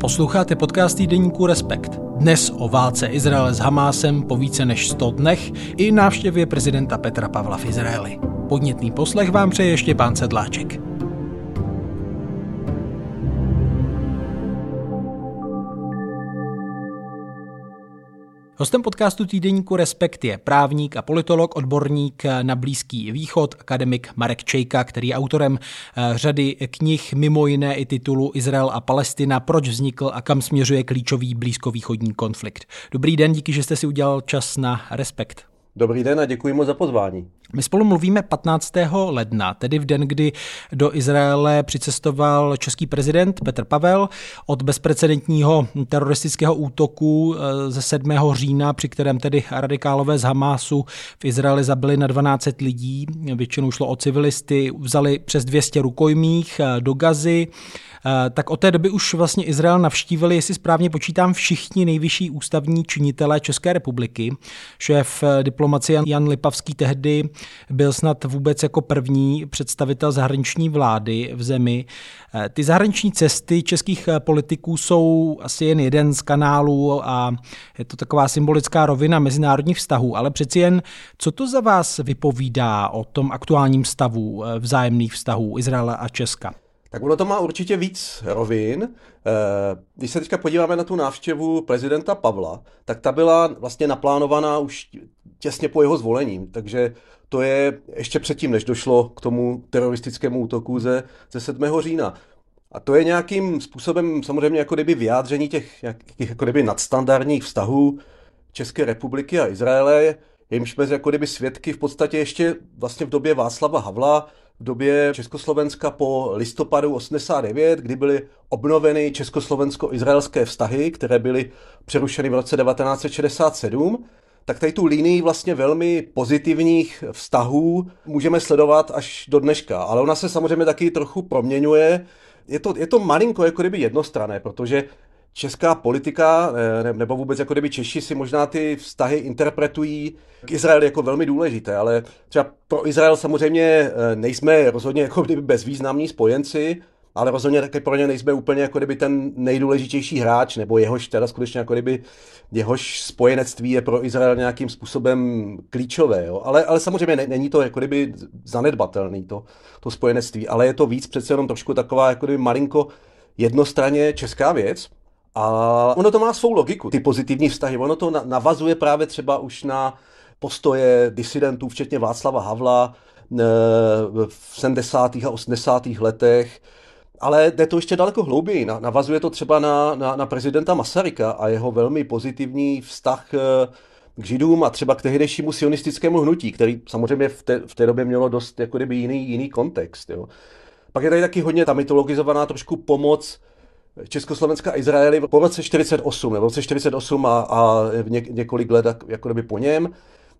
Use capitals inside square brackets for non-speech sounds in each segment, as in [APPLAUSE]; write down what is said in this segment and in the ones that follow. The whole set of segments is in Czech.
Posloucháte podcast týdeníku Respekt. Dnes o válce Izraele s Hamásem po více než 100 dnech i návštěvě prezidenta Petra Pavla v Izraeli. Podnětný poslech vám přeje ještě pán Sedláček. Hostem podcastu týdeníku Respekt je právník a politolog, odborník na Blízký východ, akademik Marek Čejka, který je autorem eh, řady knih, mimo jiné i titulu Izrael a Palestina, proč vznikl a kam směřuje klíčový blízkovýchodní konflikt. Dobrý den, díky, že jste si udělal čas na Respekt. Dobrý den a děkuji moc za pozvání. My spolu mluvíme 15. ledna, tedy v den, kdy do Izraele přicestoval český prezident Petr Pavel od bezprecedentního teroristického útoku eh, ze 7. října, při kterém tedy radikálové z Hamásu v Izraeli zabili na 12 lidí, většinou šlo o civilisty, vzali přes 200 rukojmích eh, do Gazy, Eh, tak od té doby už vlastně Izrael navštívili, jestli správně počítám, všichni nejvyšší ústavní činitelé České republiky. Šéf diplomacie Jan Lipavský tehdy byl snad vůbec jako první představitel zahraniční vlády v zemi. Eh, ty zahraniční cesty českých politiků jsou asi jen jeden z kanálů a je to taková symbolická rovina mezinárodních vztahů, ale přeci jen, co to za vás vypovídá o tom aktuálním stavu vzájemných vztahů Izraela a Česka? Tak ono to má určitě víc rovin. Eh, když se teďka podíváme na tu návštěvu prezidenta Pavla, tak ta byla vlastně naplánovaná už těsně po jeho zvolení, takže to je ještě předtím, než došlo k tomu teroristickému útoku ze, ze 7. října. A to je nějakým způsobem samozřejmě jako kdyby vyjádření těch jako kdyby nadstandardních vztahů České republiky a Izraele, jimž jsme jako kdyby svědky v podstatě ještě vlastně v době Václava Havla, v době Československa po listopadu 89, kdy byly obnoveny československo-izraelské vztahy, které byly přerušeny v roce 1967, tak tady tu linii vlastně velmi pozitivních vztahů můžeme sledovat až do dneška. Ale ona se samozřejmě taky trochu proměňuje. Je to, je to malinko jako kdyby jednostrané, protože česká politika, eh, nebo vůbec jako kdyby Češi si možná ty vztahy interpretují k Izraeli jako velmi důležité, ale třeba pro Izrael samozřejmě eh, nejsme rozhodně jako kdyby bezvýznamní spojenci, ale rozhodně také pro ně nejsme úplně jako kdyby ten nejdůležitější hráč, nebo jehož teda skutečně jako kdyby jehož spojenectví je pro Izrael nějakým způsobem klíčové. Jo? Ale, ale samozřejmě ne, není to jako kdyby zanedbatelný to, to spojenectví, ale je to víc přece jenom trošku taková jako kdyby malinko jednostranně česká věc. A ono to má svou logiku, ty pozitivní vztahy. Ono to navazuje právě třeba už na postoje disidentů, včetně Václava Havla eh, v 70. a 80. letech, ale jde to ještě daleko hlouběji. Navazuje to třeba na, na, na prezidenta Masaryka a jeho velmi pozitivní vztah eh, k židům a třeba k tehdejšímu sionistickému hnutí, který samozřejmě v té, v té době mělo dost jako kdyby jiný, jiný kontext. Jo. Pak je tady taky hodně ta mytologizovaná trošku pomoc Československa a Izraeli po roce 48, nebo roce 48 a, a ně, několik let jako kdyby po něm.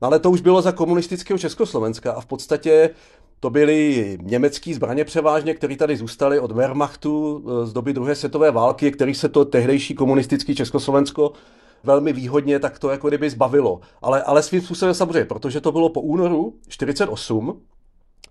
No ale to už bylo za komunistického Československa a v podstatě to byly německé zbraně převážně, které tady zůstaly od Wehrmachtu eh, z doby druhé světové války, který se to tehdejší komunistický Československo velmi výhodně tak to jako kdyby zbavilo. Ale, ale svým způsobem samozřejmě, protože to bylo po únoru 48,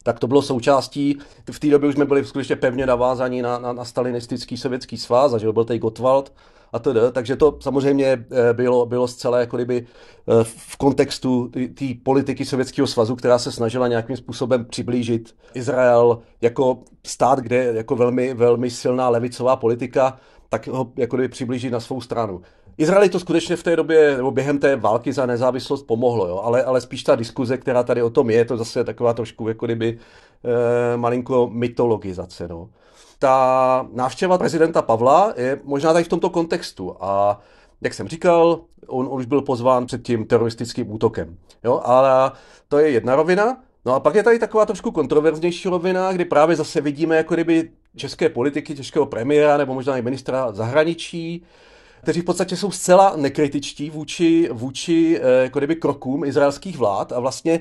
tak to bylo součástí, v té době už jsme byli skutečně pevně navázaní na, na, na stalinistický sovětský svaz, a že byl tady Gottwald a tedy, takže to samozřejmě eh, bylo, bylo zcela jako kdyby eh, v kontextu té politiky Sovětského svazu, která se snažila nějakým způsobem přiblížit Izrael jako stát, kde jako velmi, velmi silná levicová politika, tak ho jako kdyby přiblížit na svou stranu. Izraeli to skutečně v té době, nebo během té války za nezávislost pomohlo, jo? Ale, ale spíš ta diskuze, která tady o tom je, to zase taková trošku jako kdyby e, malinko mytologizace. No. Ta návštěva prezidenta Pavla je možná tady v tomto kontextu a jak jsem říkal, on, on už byl pozván před tím teroristickým útokem. Jo? Ale to je jedna rovina. No a pak je tady taková trošku kontroverznější rovina, kdy právě zase vidíme jako kdyby české politiky, českého premiéra nebo možná i ministra zahraničí, kteří v podstatě jsou zcela nekritičtí vůči, vůči eh, jako krokům izraelských vlád a vlastně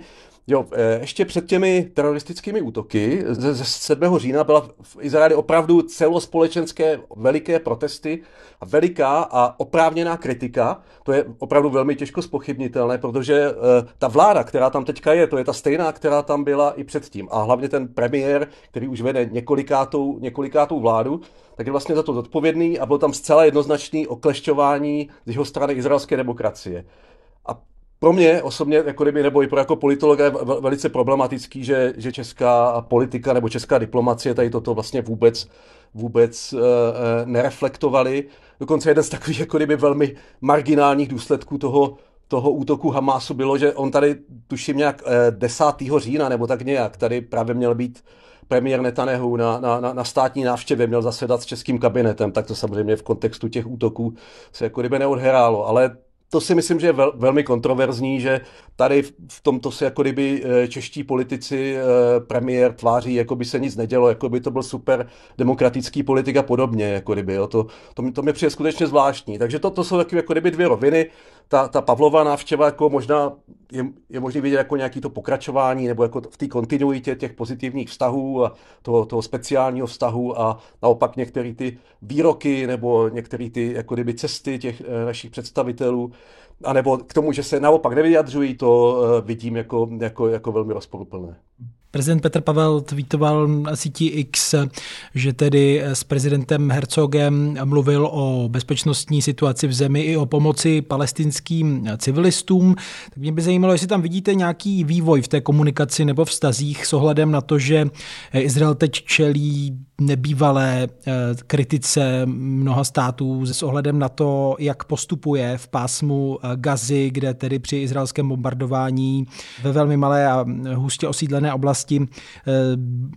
Jo, eh, ještě před těmi teroristickými útoky ze, ze 7. října byla v Izraeli opravdu celospolečenské veliké protesty a veliká a oprávněná kritika. To je opravdu velmi těžko spochybnitelné, protože uh, ta vláda, která tam teďka je, to je ta stejná, která tam byla i předtím. A hlavně ten premiér, který už vede několikátou, několikátou vládu, tak je vlastně za to zodpovědný a byl tam zcela jednoznačný oklešťování z jeho strany izraelské demokracie. Pro mě osobně, jako kdyby, nebo i pro jako politologa je velice problematický, že, že česká politika nebo česká diplomacie tady toto vlastně vůbec, vůbec uh, nereflektovali. Dokonce jeden z takových jako kdyby velmi marginálních důsledků toho, toho útoku Hamásu bylo, že on tady, tuším nějak 10. října nebo tak nějak, tady právě měl být premiér Netanyahu na, na, na, na státní návštěvě měl zasedat s českým kabinetem, tak to samozřejmě v kontextu těch útoků se jako kdyby neodhrálo, ale to si myslím, že je vel, velmi kontroverzní, že tady v tomto se jako kdyby eh, čeští politici, eh, premiér tváří, jako by se nic nedělo, jako by to byl super demokratický politik a podobně, jako kdyby, jo. To, to, to mě přijde skutečně zvláštní. Takže to, to jsou taky jako kdyby dvě roviny. Ta, ta Pavlova návštěva jako možná je, je možný vidět jako nějaký to pokračování nebo jako v té kontinuitě těch pozitivních vztahů a toho, toho speciálního vztahu a naopak některé ty výroky nebo některé ty jako kdyby cesty těch eh, našich představitelů a nebo k tomu, že se naopak nevyjadřují, to eh, vidím jako, jako, jako velmi rozporuplné. Prezident Petr Pavel tweetoval na síti X, že tedy s prezidentem Herzogem mluvil o bezpečnostní situaci v zemi i o pomoci palestinským civilistům. Tak mě by zajímalo, jestli tam vidíte nějaký vývoj v té komunikaci nebo vztazích s ohledem na to, že Izrael teď čelí nebývalé eh, kritice mnoha států s ohledem na to, jak postupuje v pásmu eh, Gazy, kde tedy při izraelském bombardování ve velmi malé a hustě osídlené oblasti eh,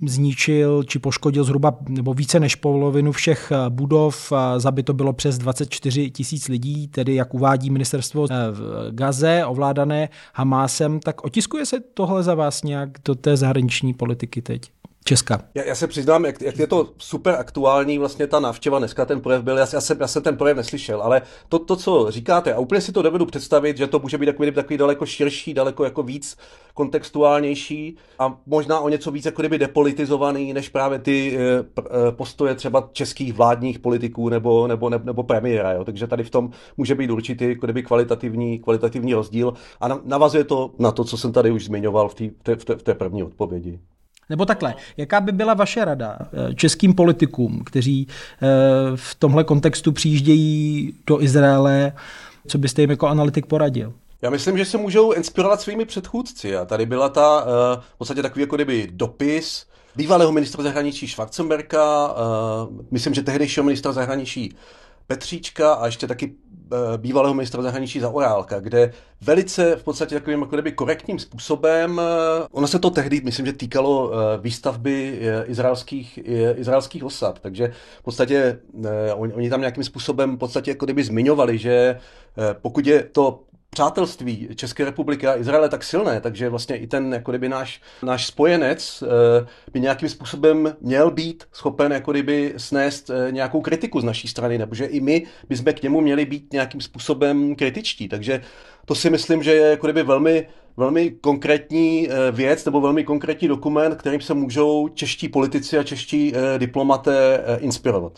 zničil či poškodil zhruba nebo více než polovinu všech budov. Zabito bylo přes 24 tisíc lidí, tedy jak uvádí ministerstvo v Gaze, ovládané Hamásem. Tak otiskuje se tohle za vás nějak do té zahraniční politiky teď? Česka. Já, já se přiznám, jak, jak je to super aktuální vlastně ta návštěva dneska, ten projev byl, já, já, jsem, já jsem ten projev neslyšel, ale to, to, co říkáte, a úplně si to dovedu představit, že to může být takový, takový daleko širší, daleko jako víc kontextuálnější a možná o něco víc jako kdyby depolitizovaný, než právě ty e, postoje třeba českých vládních politiků nebo, nebo, nebo, nebo premiéra. Jo. Takže tady v tom může být určitý jako kdyby kvalitativní, kvalitativní rozdíl a navazuje to na to, co jsem tady už zmiňoval v, tý, v, té, v té první odpovědi. Nebo takhle, jaká by byla vaše rada eh, českým politikům, kteří eh, v tomhle kontextu přijíždějí do Izraele, co byste jim jako analytik poradil? Já myslím, že se můžou inspirovat svými předchůdci. A tady byla ta eh, v podstatě takový jako kdyby dopis bývalého ministra zahraničí Schwarzenberka, myslím, že tehdejšího ministra zahraničí Petříčka a ještě taky bývalého ministra zahraničí za Orálka, kde velice v podstatě takovým jako kdyby korektním způsobem, eh, ono se to tehdy, myslím, že týkalo eh, výstavby izraelských, izraelských osad, takže v podstatě oni, oni tam nějakým způsobem v podstatě jako kdyby zmiňovali, že pokud je to přátelství České republiky a Izraele tak silné, takže vlastně i ten jako kdyby náš, náš spojenec eh, by nějakým způsobem měl být schopen jako kdyby snést eh, nějakou kritiku z naší strany, nebo že i my bychom k němu měli být nějakým způsobem kritičtí. Takže to si myslím, že je jako kdyby velmi, velmi konkrétní eh, věc nebo velmi konkrétní dokument, kterým se můžou čeští politici a čeští diplomaté inspirovat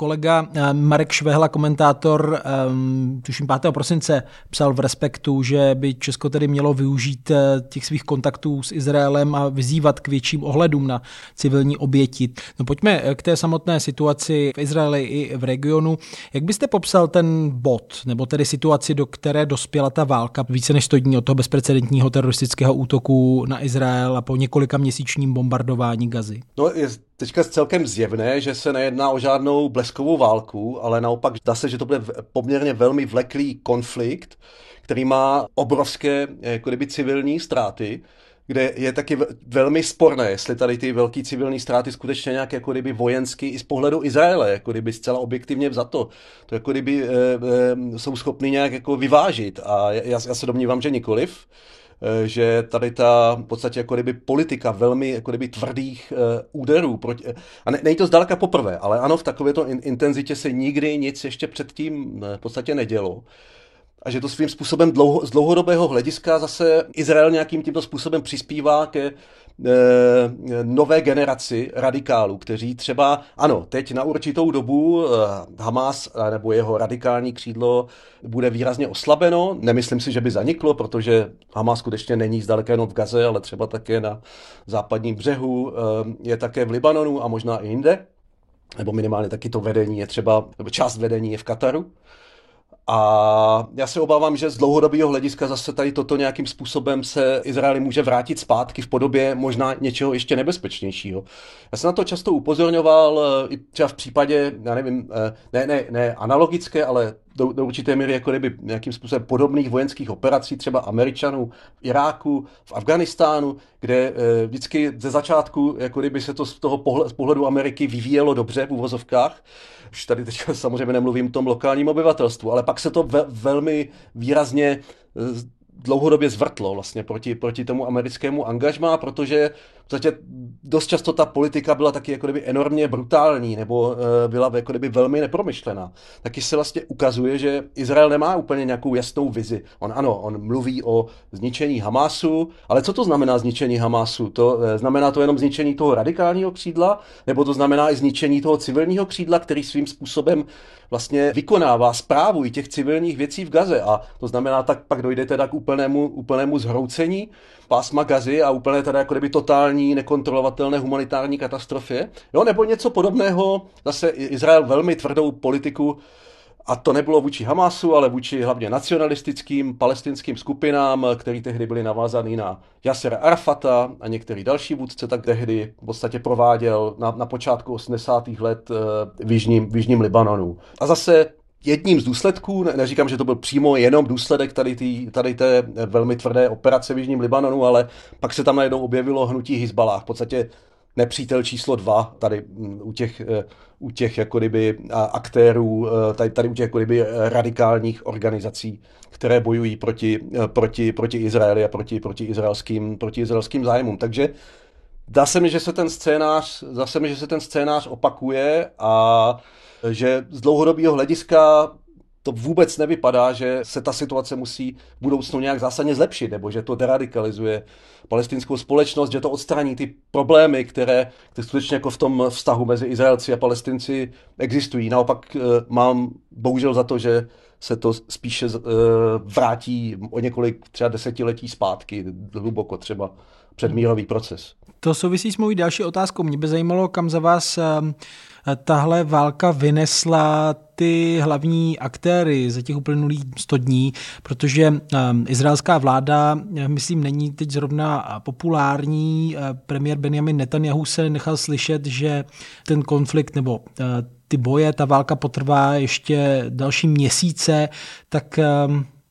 kolega eh, Marek Švehla, komentátor, ehm, tuším 5. prosince, psal v Respektu, že by Česko tedy mělo využít eh, těch svých kontaktů s Izraelem a vyzývat k větším ohledům na civilní oběti. No pojďme eh, k té samotné situaci v Izraeli i v regionu. Jak byste popsal ten bod, nebo tedy situaci, do které dospěla ta válka více než 100 dní od toho bezprecedentního teroristického útoku na Izrael a po několika měsíčním bombardování Gazy? No, je teďka celkem zjevné, že se nejedná o žádnou bleskovou válku, ale naopak dá se, že to bude poměrně velmi vleklý konflikt, který má obrovské jako kdyby civilní ztráty, kde je taky velmi sporné, jestli tady ty velké civilní ztráty skutečně nějak jako kdyby vojensky i z pohledu Izraele, jako kdyby zcela objektivně vzato, to jako kdyby e, e, jsou schopni nějak jako vyvážit a já, já se domnívám, že nikoliv. Eh, že tady ta v podstatě jako kdyby politika velmi jako kdyby tvrdých uh, úderů proti, a ne, není to zdaleka poprvé, ale ano, v takovéto in, intenzitě se nikdy nic ještě předtím v podstatě nedělo. a že to svým způsobem dlouho, z dlouhodobého hlediska zase Izrael nějakým tímto způsobem přispívá ke Eh, nové generaci radikálů, kteří třeba, ano, teď na určitou dobu eh, Hamas nebo jeho radikální křídlo bude výrazně oslabeno. Nemyslím si, že by zaniklo, protože Hamas skutečně není zdaleka jenom v Gaze, ale třeba také na západním břehu, eh, je také v Libanonu a možná i jinde nebo minimálně taky to vedení je třeba, nebo část vedení je v Kataru. A já se obávám, že z dlouhodobého hlediska zase tady toto nějakým způsobem se Izraeli může vrátit zpátky v podobě možná něčeho ještě nebezpečnějšího. Já jsem na to často upozorňoval, eh, i třeba v případě, já nevím, eh, ne, ne, ne analogické, ale do, do určité míry jako kdyby nějakým způsobem podobných vojenských operací, třeba Američanů v Iráku, v Afganistánu, kde e, vždycky ze začátku jako kdyby se to z toho pohled, z pohledu Ameriky vyvíjelo dobře v uvozovkách, už tady teď [LAUGHS] samozřejmě nemluvím tom lokálním obyvatelstvu, ale pak se to ve, velmi výrazně e, dlouhodobě zvrtlo vlastně proti, proti tomu americkému angažmá, protože podstatě dost často ta politika byla taky jako kdyby enormně brutální nebo e, byla jako kdyby velmi nepromyšlená. Taky se vlastně ukazuje, že Izrael nemá úplně nějakou jasnou vizi. On ano, on mluví o zničení Hamásu, ale co to znamená zničení Hamásu? To e, znamená to jenom zničení toho radikálního křídla, nebo to znamená i zničení toho civilního křídla, který svým způsobem vlastně vykonává zprávu i těch civilních věcí v Gaze. A to znamená, tak pak dojde teda k úplnému, úplnému zhroucení pásma Gazy a úplně teda jako kdyby totální, nekontrolovatelné humanitární katastrofě. Jo, nebo něco podobného, zase Izrael velmi tvrdou politiku a to nebylo vůči Hamasu, ale vůči hlavně nacionalistickým palestinským skupinám, které tehdy byly navázané na Yasser Arafata a některý další vůdce, tak tehdy v podstatě prováděl na, na počátku 80. let eh, v jižním, v jižním Libanonu. A zase jedním z důsledků, neříkám, že to byl přímo jenom důsledek tady, tý, tady té velmi tvrdé operace v Jižním Libanonu, ale pak se tam najednou objevilo hnutí Hezbalah. V podstatě nepřítel číslo dva tady mm, u těch, eh, u těch jako kdyby aktérů, eh, tady, tady u těch jako kdyby radikálních organizací, které bojují proti, eh, proti, proti Izraeli a proti, proti, izraelským, proti izraelským zájmům. Takže dá se mi, že se ten scénář, zase mi, že se ten scénář opakuje a že z dlouhodobého hlediska to vůbec nevypadá, že se ta situace musí v budoucnu nějak zásadně zlepšit, nebo že to deradikalizuje palestinskou společnost, že to odstraní ty problémy, které, které skutečně jako v tom vztahu mezi Izraelci a Palestinci existují. Naopak eh, mám bohužel za to, že se to spíše eh, vrátí o několik třeba desetiletí zpátky, hluboko třeba předmírový proces. To souvisí s mojí další otázkou. Mě by zajímalo, kam za vás eh, tahle válka vynesla ty hlavní aktéry za těch uplynulých 100 dní, protože um, izraelská vláda, myslím, není teď zrovna populární. Premiér Benjamin Netanyahu se nechal slyšet, že ten konflikt nebo ty boje, ta válka potrvá ještě další měsíce, tak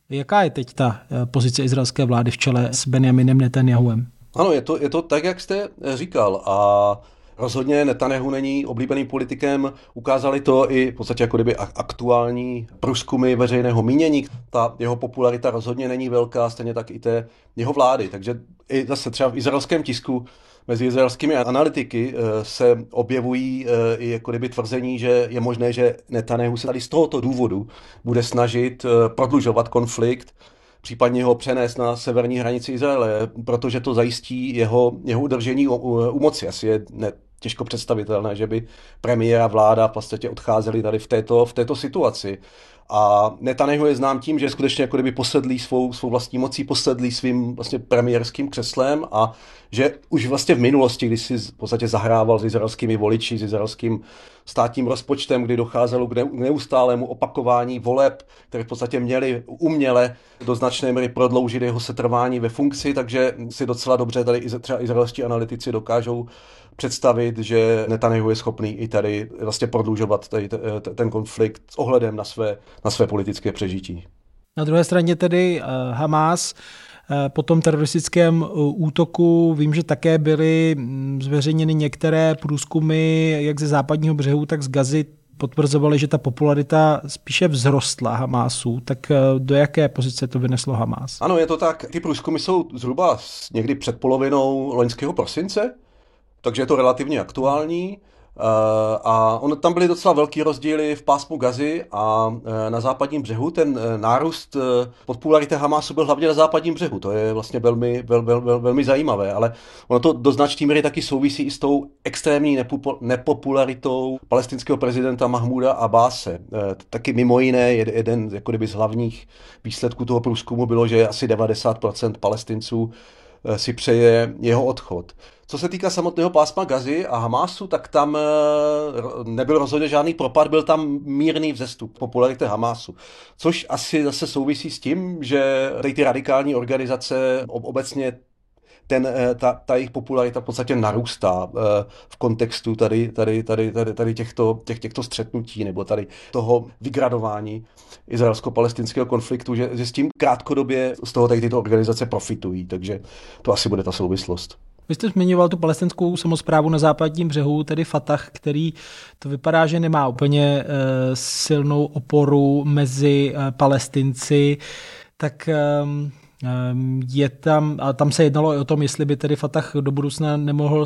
jaká je teď ta pozice izraelské vlády v čele s Benjaminem Netanyahuem? Ano, je to, je to tak, jak jste říkal. A Rozhodně Netanyahu není oblíbeným politikem, ukázali to i v podstatě jako kdyby aktuální průzkumy veřejného mínění. Ta jeho popularita rozhodně není velká, stejně tak i té jeho vlády. Takže i zase třeba v izraelském tisku mezi izraelskými analytiky eh, se objevují eh, i jako kdyby tvrzení, že je možné, že Netanyahu se tady z tohoto důvodu bude snažit eh, prodlužovat konflikt, případně ho přenést na severní hranici Izraele, protože to zajistí jeho, jeho udržení u, u moci. Asi je ne, těžko představitelné, že by premiér a vláda v podstatě odcházeli tady v této, v této situaci. A Netanyahu je znám tím, že skutečně jako kdyby posedlí svou, svou vlastní mocí, posedlí svým vlastně premiérským křeslem a že už vlastně v minulosti, když si v podstatě zahrával s izraelskými voliči, s izraelským státním rozpočtem, kdy docházelo k neustálému opakování voleb, které v podstatě měly uměle do značné míry prodloužit jeho setrvání ve funkci, takže si docela dobře tady třeba izraelští analytici dokážou představit, že Netanyahu je schopný i tady vlastně prodlužovat tady ten konflikt s ohledem na své, na své politické přežití. Na druhé straně tedy uh, Hamas eh, po tom teroristickém eh, útoku vím, že také byly mm, zveřejněny některé průzkumy jak ze západního břehu, tak z Gazy potvrzovaly, že ta popularita spíše vzrostla Hamásu. Tak do jaké pozice to vyneslo Hamás? Ano, je to tak. Ty průzkumy jsou zhruba někdy před polovinou loňského prosince takže je to relativně aktuální. a on, tam byly docela velký rozdíly v pásmu Gazy a na západním břehu. Ten nárůst popularity Hamasu byl hlavně na západním břehu. To je vlastně velmi, vel, vel, vel, velmi zajímavé, ale ono to do značné míry taky souvisí i s tou extrémní nepopularitou palestinského prezidenta Mahmuda Abase. Taky mimo jiné jeden jako kdyby z hlavních výsledků toho průzkumu bylo, že asi 90% palestinců Eh, si přeje jeho odchod. Co se týká samotného pásma Gazy a Hamásu, tak tam eh, nebyl rozhodně žádný propad, byl tam mírný vzestup popularity Hamásu. Což asi zase souvisí s tím, že tady ty radikální organizace obecně ten, eh, ta, ta jejich popularita v podstatě narůstá v kontextu tady, tady, tady, tady, tady těchto, těch, těchto střetnutí nebo tady toho vygradování izraelsko-palestinského konfliktu, že, že s tím krátkodobě z toho tady tyto organizace profitují, takže to asi bude ta souvislost. Vy jste zmiňoval tu palestinskou samozprávu na západním břehu, tedy Fatah, který to vypadá, že nemá úplně uh, silnou oporu mezi uh, palestinci. Tak um, Ehm, je tam, a tam se jednalo i o tom, jestli by tedy Fatah do budoucna nemohl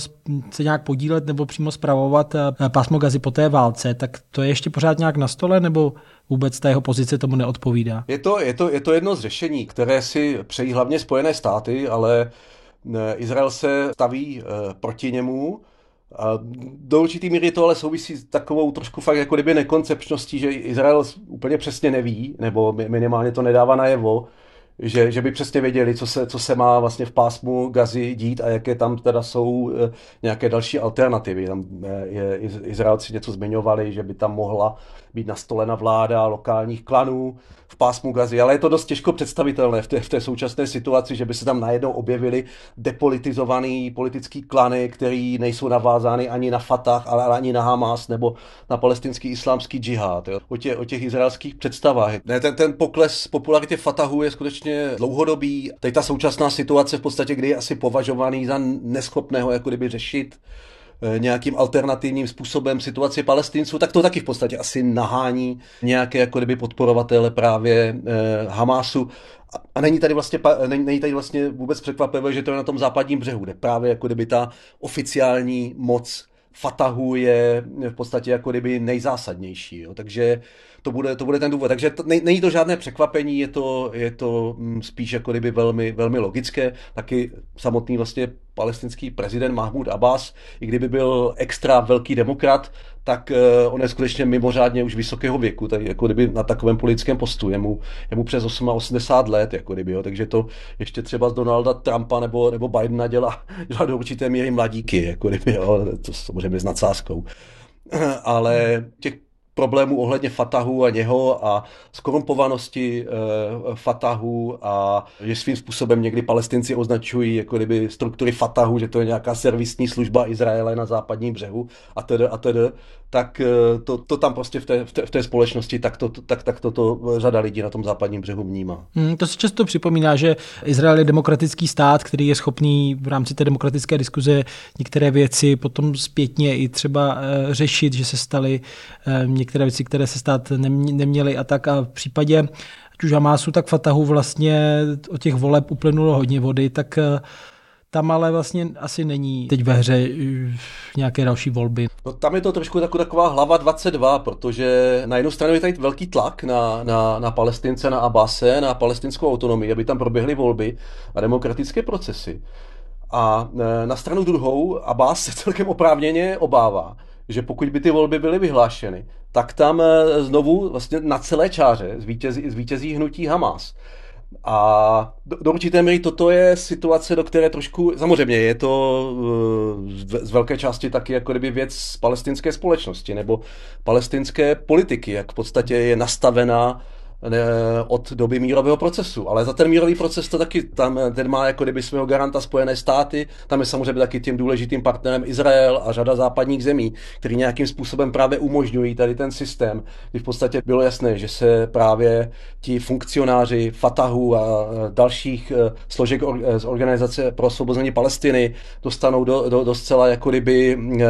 se nějak podílet nebo přímo zpravovat eh, pásmo Gazy po té válce, tak to je ještě pořád nějak na stole, nebo vůbec ta jeho pozice tomu neodpovídá? Je to, je to, je to jedno z řešení, které si přejí hlavně Spojené státy, ale eh, Izrael se staví eh, proti němu. A do určitý míry to ale souvisí s takovou trošku fakt jako kdyby nekoncepčností, že Izrael úplně přesně neví, nebo minimálně to nedává najevo, že, že by přesně věděli, co se, co se má vlastně v pásmu Gazy dít a jaké tam teda jsou eh, nějaké další alternativy. Tam eh, je, Izraelci něco zmiňovali, že by tam mohla být nastolena vláda lokálních klanů v pásmu Gazy, ale je to dost těžko představitelné v té, v té současné situaci, že by se tam najednou objevili depolitizovaný politický klany, který nejsou navázány ani na Fatah, ale ani na Hamas nebo na palestinský islámský džihad. Jo. O, tě, o těch izraelských představách. Ne, ten, ten pokles popularity Fatahu je skutečně dlouhodobý. Teď ta současná situace v podstatě, kdy je asi považovaný za neschopného jako kdyby řešit nějakým alternativním způsobem situaci palestinců, tak to taky v podstatě asi nahání nějaké jako kdyby podporovatele právě eh, Hamásu. A není tady, vlastně, není tady vlastně vůbec překvapivé, že to je na tom západním břehu, kde právě jako kdyby ta oficiální moc Fatahu je v podstatě jako kdyby nejzásadnější. Jo. Takže to bude, to bude ten důvod. Takže to, není to žádné překvapení, je to, je to mm, spíš jako kdyby velmi, velmi logické. Taky samotný vlastně palestinský prezident Mahmud Abbas, i kdyby byl extra velký demokrat, tak uh, on je skutečně mimořádně už vysokého věku, tak jako kdyby na takovém politickém postu, je mu, je mu přes 80 let, jako kdyby, jo, takže to ještě třeba z Donalda Trumpa nebo, nebo Bidena dělá, [LAUGHS] dělá do určité míry mladíky, jako kdyby, jo, to samozřejmě s nadsázkou. [CLEARS THROAT] Ale těch problémů ohledně Fatahu a něho a skorumpovanosti e, Fatahu a že svým způsobem někdy palestinci označují jako kdyby struktury Fatahu, že to je nějaká servisní služba Izraele na západním břehu a tedy a tedy, tak eh, to, to tam prostě v té, v té, v té společnosti tak to, tak, tak to, to řada lidí na tom západním břehu vnímá. Hmm, to se často připomíná, že Izrael je demokratický stát, který je schopný v rámci té demokratické diskuze některé věci potom zpětně i třeba e, řešit, že se staly některé věci, které se stát neměly a tak. A v případě ať už Hamásu, tak Fatahu vlastně od těch voleb uplynulo hodně vody, tak tam ale vlastně asi není teď ve hře nějaké další volby. No tam je to trošku taková hlava 22, protože na jednu stranu je tady velký tlak na, na, na Palestince, na Abase, na palestinskou autonomii, aby tam proběhly volby a demokratické procesy. A e, na stranu druhou Abbas se [LAUGHS] celkem oprávněně obává, že pokud by ty volby byly vyhlášeny, tak tam e, znovu vlastně na celé čáře zvítězí, zvítězí hnutí Hamas. A do, do určité míry toto je situace, do které trošku, samozřejmě je to uh, z velké části taky jako kdyby věc palestinské společnosti nebo palestinské politiky, jak v podstatě je nastavená od doby mírového procesu. Ale za ten mírový proces to taky, tam ten má jako kdyby svého garanta Spojené státy, tam je samozřejmě taky tím důležitým partnerem Izrael a řada západních zemí, který nějakým způsobem právě umožňují tady ten systém, kdy v podstatě bylo jasné, že se právě ti funkcionáři Fatahu a dalších eh, složek z Organizace pro osvobození Palestiny dostanou do, do, do zcela jako kdyby eh,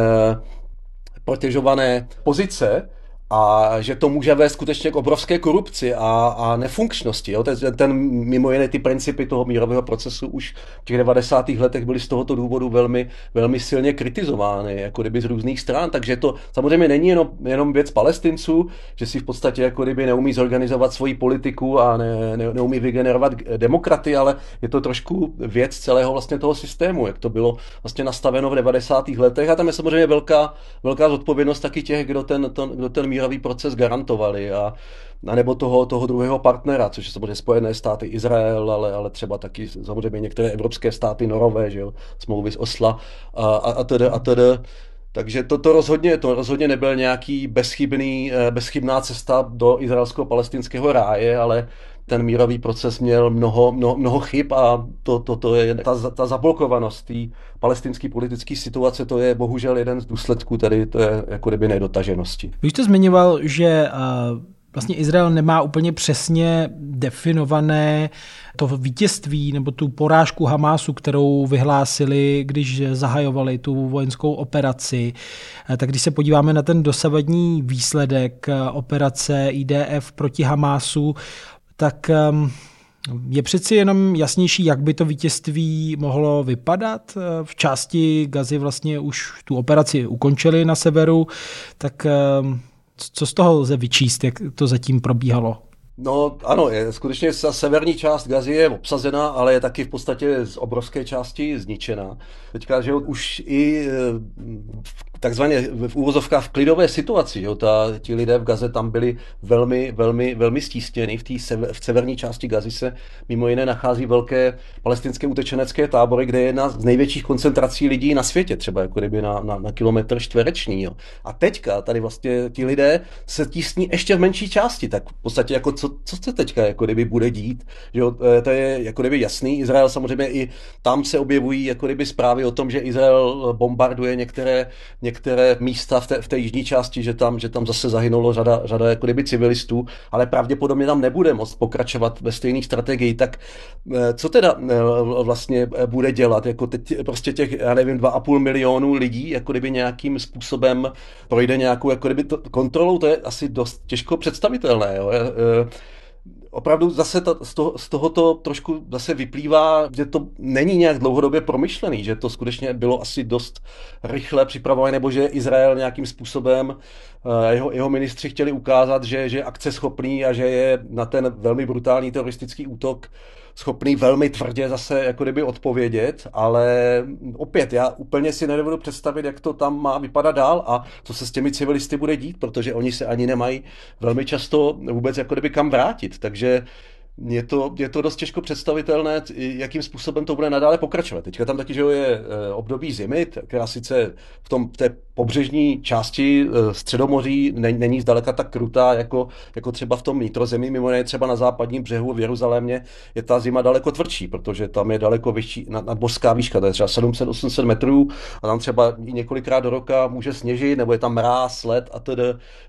protěžované pozice, a že to může vést skutečně k obrovské korupci a, a nefunkčnosti. Jo? Ten, ten, mimo jiné ty principy toho mírového procesu už v těch 90. letech byly z tohoto důvodu velmi, velmi silně kritizovány, jako kdyby z různých stran, takže to samozřejmě není jenom, jenom věc palestinců, že si v podstatě jako kdyby neumí zorganizovat svoji politiku a ne, ne, neumí vygenerovat demokraty, ale je to trošku věc celého vlastně toho systému, jak to bylo vlastně nastaveno v 90. letech a tam je samozřejmě velká, velká zodpovědnost taky těch, kdo ten, ten, kdo ten mírový proces garantovali a, nebo toho, toho druhého partnera, což je samozřejmě Spojené státy, Izrael, ale, ale třeba taky samozřejmě některé evropské státy, Norové, že jo, smlouvy z Osla a, a, a tedy, a tedy. Takže to, to, rozhodně, to rozhodně nebyl nějaký bezchybný, eh, bezchybná cesta do izraelsko-palestinského ráje, ale ten mírový proces měl mnoho, mnoho, mnoho chyb a to, to, to je ta, ta zablokovanost té palestinské politické situace, to je bohužel jeden z důsledků tady to je jako kdyby nedotaženosti. Vy jste zmiňoval, že vlastně Izrael nemá úplně přesně definované to vítězství nebo tu porážku Hamásu, kterou vyhlásili, když zahajovali tu vojenskou operaci. Tak když se podíváme na ten dosavadní výsledek operace IDF proti Hamásu, tak ehm, je přeci jenom jasnější, jak by to vítězství mohlo vypadat. V části Gazy vlastně už tu operaci ukončili na severu, tak ehm, co z toho lze vyčíst, jak to zatím probíhalo? No ano, je, skutečně ta severní část Gazy je obsazená, ale je taky v podstatě z obrovské části zničená. Teďka, že už i v takzvaně v úvozovkách v klidové situaci. Jo, ta, ti lidé v Gaze tam byli velmi, velmi, velmi stístěni. V, té sever, v severní části Gazy se mimo jiné nachází velké palestinské utečenecké tábory, kde je jedna z největších koncentrací lidí na světě, třeba jako kdyby na, na, na kilometr čtvereční. Jo. A teďka tady vlastně ti lidé se tísní ještě v menší části, tak v podstatě jako co, co se teďka jako kdyby bude dít. Jo, to je jako kdyby jasný. Izrael samozřejmě i tam se objevují jako kdyby zprávy o tom, že Izrael bombarduje některé, některé některé místa v té, v té jižní části, že tam, že tam zase zahynulo řada, řada jako kdyby civilistů, ale pravděpodobně tam nebude moct pokračovat ve stejné strategii. Tak eh, co teda eh, vlastně eh, bude dělat? Jako teď prostě těch, já nevím, 2,5 milionů lidí, jako kdyby nějakým způsobem projde nějakou jako kdyby to, kontrolou, to je asi dost těžko představitelné. Jo? Opravdu zase ta, z, toho, z tohoto trošku zase vyplývá, že to není nějak dlouhodobě promyšlený, že to skutečně bylo asi dost rychle připravované, nebo že Izrael nějakým způsobem, eh, jeho, jeho ministři chtěli ukázat, že, že je akceschopný a že je na ten velmi brutální teroristický útok schopný velmi tvrdě zase jako kdyby odpovědět, ale opět já úplně si nedovedu představit, jak to tam má vypadat dál a co se s těmi civilisty bude dít, protože oni se ani nemají velmi často vůbec jako kdyby kam vrátit, takže je to, je to dost těžko představitelné, jakým způsobem to bude nadále pokračovat. Teďka tam taky že je eh, období zimy, která sice v, tom, v té pobřežní části eh, Středomoří není zdaleka tak krutá, jako, jako třeba v tom nitrozemí, mimo jiné třeba na západním břehu v Jeruzalémě je ta zima daleko tvrdší, protože tam je daleko vyšší nad, nadmořská výška, to je třeba 700-800 metrů a tam třeba několikrát do roka může sněžit, nebo je tam mráz, led a tedy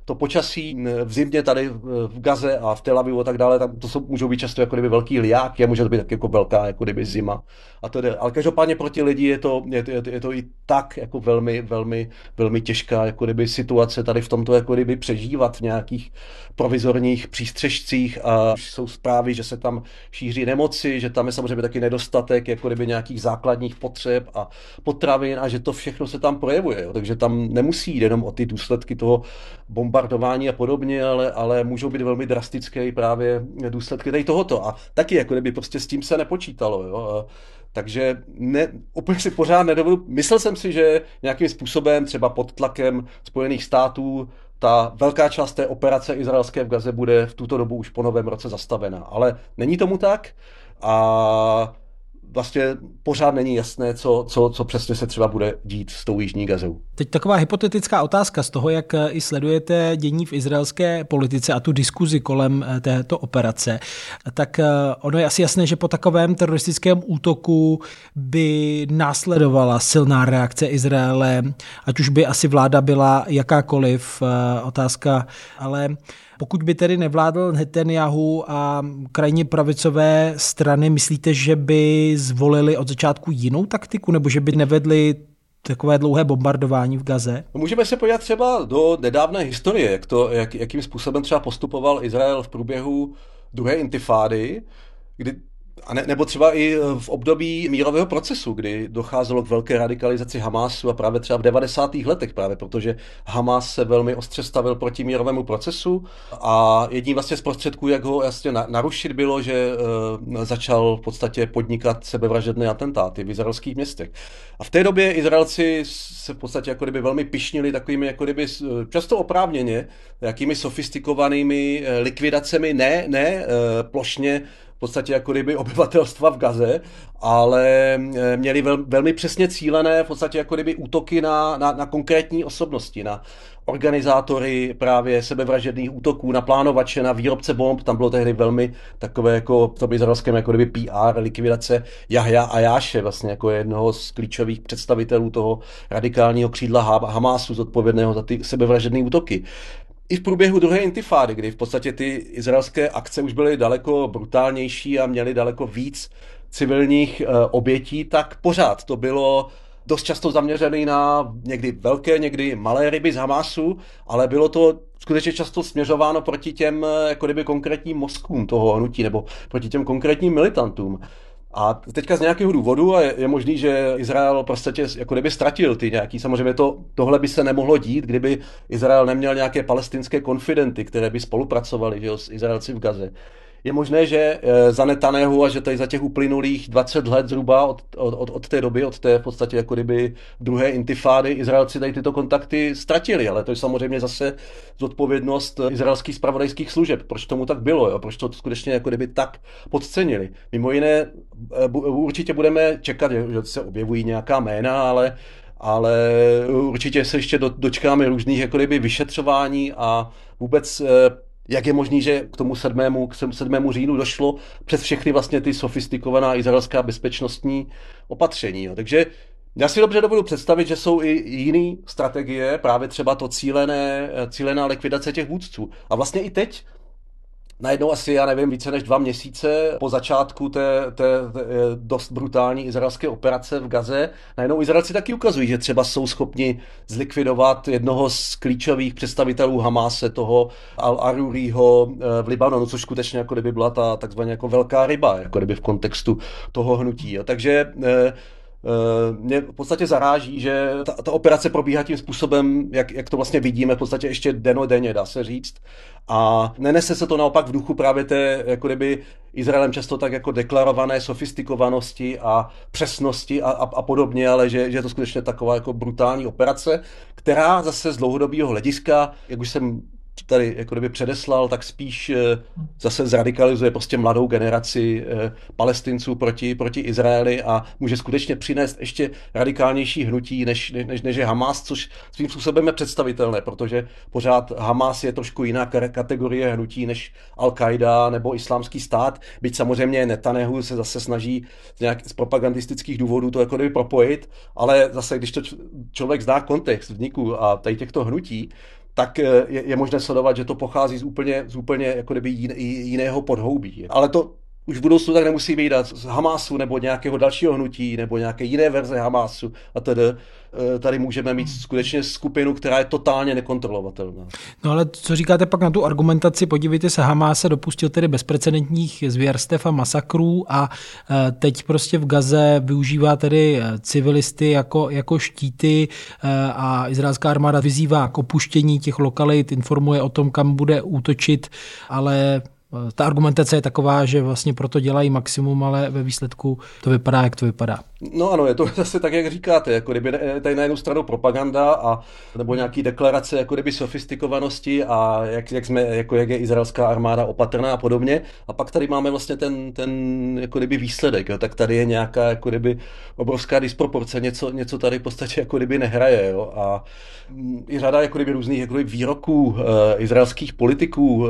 to počasí v zimě tady v Gaze a v Tel Avivu a tak dále, tam to jsou, můžou být často jako kdyby velký liák, a může to být tak jako velká jako kdyby zima a tedy. Ale každopádně pro ty lidi je to, je, je, je to i tak jako velmi, velmi velmi těžká jako kdyby situace tady v tomto jako kdyby přežívat v nějakých provizorních přístřežcích a jsou zprávy, že se tam šíří nemoci, že tam je samozřejmě taky nedostatek jako kdyby nějakých základních potřeb a potravin a že to všechno se tam projevuje. Jo. Takže tam nemusí jít jenom o ty důsledky toho bombardování a podobně, ale, ale můžou být velmi drastické právě důsledky tady tohoto. A taky jako kdyby prostě s tím se nepočítalo. Jo. Takže ne, úplně si pořád nedovedu. Myslel jsem si, že nějakým způsobem, třeba pod tlakem Spojených států, ta velká část té operace izraelské v Gaze bude v tuto dobu už po novém roce zastavena. Ale není tomu tak. A vlastně pořád není jasné, co, co, co přesně se třeba bude dít s tou jižní gazou. Teď taková hypotetická otázka z toho, jak i sledujete dění v izraelské politice a tu diskuzi kolem eh, této operace. Tak eh, ono je asi jasné, že po takovém teroristickém útoku by následovala silná reakce Izraele, ať už by asi vláda byla jakákoliv eh, otázka, ale pokud by tedy nevládl Netanyahu a krajně pravicové strany, myslíte, že by zvolili od začátku jinou taktiku, nebo že by nevedli takové dlouhé bombardování v Gaze? No, můžeme se podívat třeba do nedávné historie, jak to, jak, jakým způsobem třeba postupoval Izrael v průběhu druhé intifády, kdy a ne, nebo třeba i eh, v období mírového procesu, kdy docházelo k velké radikalizaci Hamásu a právě třeba v 90. letech, právě protože Hamás se velmi ostře stavil proti mírovému procesu a jedním vlastně z prostředků, jak ho jasně narušit, bylo, že uh, začal v podstatě podnikat sebevražedné atentáty v izraelských městech. A v té době Izraelci se v podstatě jako kdyby velmi pišnili takovými jako kdyby často oprávněně, jakými sofistikovanými eh, likvidacemi, ne, ne plošně v podstatě jako kdyby obyvatelstva v Gaze, ale eh, měli vel, velmi přesně cílené v podstatě jako kdyby útoky na, na, na konkrétní osobnosti, na organizátory právě sebevražedných útoků, na plánovače, na výrobce bomb, tam bylo tehdy velmi takové jako v tom izraelském jako kdyby PR, likvidace Jahja Ajáše, vlastně jako jednoho z klíčových představitelů toho radikálního křídla Hamásu, zodpovědného za ty sebevražedné útoky i v průběhu druhé intifády, kdy v podstatě ty izraelské akce už byly daleko brutálnější a měly daleko víc civilních uh, obětí, tak pořád to bylo dost často zaměřený na někdy velké, někdy malé ryby z Hamasu, ale bylo to skutečně často směřováno proti těm eh, jako kdyby konkrétním mozkům toho hnutí nebo proti těm konkrétním militantům. A teďka z nějakého důvodu, a je, je možný, že Izrael prostě jako kdyby ztratil ty nějaký, samozřejmě to, tohle by se nemohlo dít, kdyby Izrael neměl nějaké palestinské konfidenty, které by spolupracovali že jo, s Izraelci v Gaze je možné, že eh, za Netanehu a že tady za těch uplynulých 20 let zhruba od, od, od té doby, od té v podstatě jako kdyby druhé intifády, Izraelci tady tyto kontakty ztratili, ale to je samozřejmě zase zodpovědnost izraelských spravodajských služeb. Proč tomu tak bylo, jo? proč to skutečně jako kdyby tak podcenili. Mimo jiné, eh, určitě budeme čekat, že se objevují nějaká jména, ale ale určitě se ještě do, dočkáme různých jako kdyby vyšetřování a vůbec eh, jak je možný, že k tomu 7. K 7. říjnu došlo přes všechny vlastně ty sofistikovaná izraelská bezpečnostní opatření. Jo. Takže já si dobře dovedu představit, že jsou i jiné strategie, právě třeba to cílené, cílená likvidace těch vůdců. A vlastně i teď najednou asi, já nevím, více než dva měsíce po začátku té, té, té dost brutální izraelské operace v Gaze, najednou Izraelci taky ukazují, že třeba jsou schopni zlikvidovat jednoho z klíčových představitelů Hamáse, toho Al-Aruriho eh, v Libanonu, což skutečně jako kdyby byla ta takzvaně jako velká ryba, jako kdyby v kontextu toho hnutí. Takže eh, Eh, mě v podstatě zaráží, že ta, ta operace probíhá tím způsobem, jak, jak to vlastně vidíme, v podstatě ještě denodenně, dá se říct. A nenese se to naopak v duchu právě té, jako kdyby Izraelem často tak jako deklarované sofistikovanosti a přesnosti a, a, a podobně, ale že, že je to skutečně taková jako brutální operace, která zase z dlouhodobého hlediska, jak už jsem tady jako kdyby předeslal, tak spíš eh, zase zradikalizuje prostě mladou generaci eh, palestinců proti, proti Izraeli a může skutečně přinést ještě radikálnější hnutí, než, než, než je Hamas, což svým způsobem je představitelné, protože pořád Hamas je trošku jiná kategorie hnutí než Al-Qaida nebo islámský stát, byť samozřejmě Netanyahu se zase snaží z, nějak, z propagandistických důvodů to jako kdyby propojit, ale zase, když to člověk zná kontext vzniku a tady těchto hnutí, tak eh, je, je možné sledovat, že to pochází z úplně, z úplně jako kdyby jiného podhoubí. Ale to už v budoucnu tak nemusí být z Hamásu nebo nějakého dalšího hnutí nebo nějaké jiné verze Hamásu a tedy tady můžeme mít skutečně skupinu, která je totálně nekontrolovatelná. No ale co říkáte pak na tu argumentaci? Podívejte se, Hamás se dopustil tedy bezprecedentních zvěrstev a masakrů a eh, teď prostě v Gaze využívá tedy eh, civilisty jako, jako štíty a izraelská armáda vyzývá k opuštění těch lokalit, informuje o tom, kam bude útočit, ale ta argumentace je taková, že vlastně proto dělají maximum, ale ve výsledku to vypadá, jak to vypadá. No ano, je to [LAUGHS] zase tak, jak říkáte, jako kdyby tady na jednu stranu propaganda a nebo nějaký deklarace jako kdyby sofistikovanosti a jak, jak, jsme, jako jak je izraelská armáda opatrná a podobně. A pak tady máme vlastně ten, ten jako kdyby výsledek, jo. tak tady je nějaká jako kdyby obrovská disproporce, něco, něco tady v podstatě jako kdyby nehraje. Jo. A mm, i řada jako kdyby různých jako kdyby výroků uh, izraelských politiků, uh,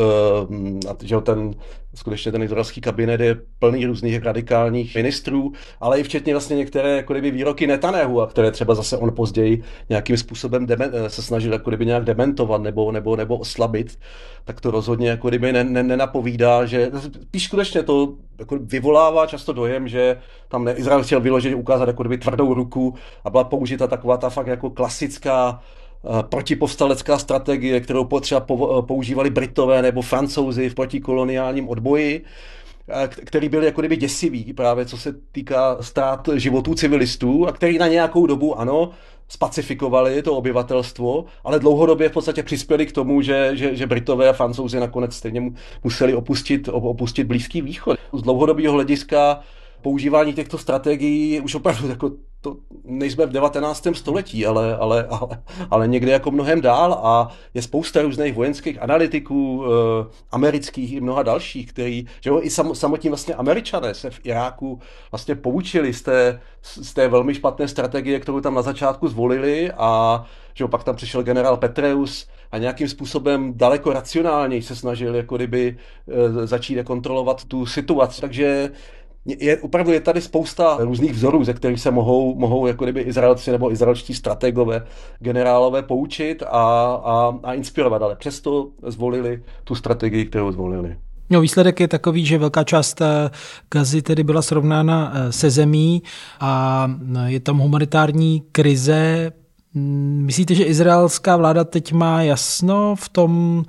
a, že ten skutečně ten izraelský kabinet je plný různých radikálních ministrů, ale i včetně vlastně některé jako kdyby výroky Netanyahu, a které třeba zase on později nějakým způsobem demen, se snažil jako kdyby nějak dementovat nebo, nebo, nebo oslabit, tak to rozhodně jako kdyby ne, ne, nenapovídá, že spíš skutečně to jako vyvolává často dojem, že tam Izrael chtěl vyložit, ukázat jako kdyby tvrdou ruku a byla použita taková ta fakt jako klasická Eh, protipovstalecká strategie, kterou potřeba eh, používali Britové nebo Francouzi v protikoloniálním odboji, eh, který byl jako kdyby děsivý právě co se týká ztrát životů civilistů a který na nějakou dobu, ano, spacifikovali to obyvatelstvo, ale dlouhodobě v podstatě přispěli k tomu, že, že, že Britové a Francouzi nakonec stejně museli opustit, opustit Blízký východ. Z dlouhodobého hlediska používání těchto strategií už opravdu jako to nejsme v 19. století, ale, ale, ale, ale někde jako mnohem dál a je spousta různých vojenských analytiků, eh, amerických i mnoha dalších, který, že jo, i sam, samotní vlastně američané se v Iráku vlastně poučili z té, z té velmi špatné strategie, kterou tam na začátku zvolili a že jo, pak tam přišel generál Petreus a nějakým způsobem daleko racionálněji se snažil jako kdyby e, začít kontrolovat tu situaci. Takže je, opravdu je tady spousta různých vzorů, ze kterých se mohou, mohou jako kdyby Izraelci nebo izraelští strategové, generálové poučit a, a, a inspirovat, ale přesto zvolili tu strategii, kterou zvolili. No, výsledek je takový, že velká část eh, Gazy tedy byla srovnána eh, se zemí a eh, je tam humanitární krize. Mm, myslíte, že izraelská vláda teď má jasno v tom,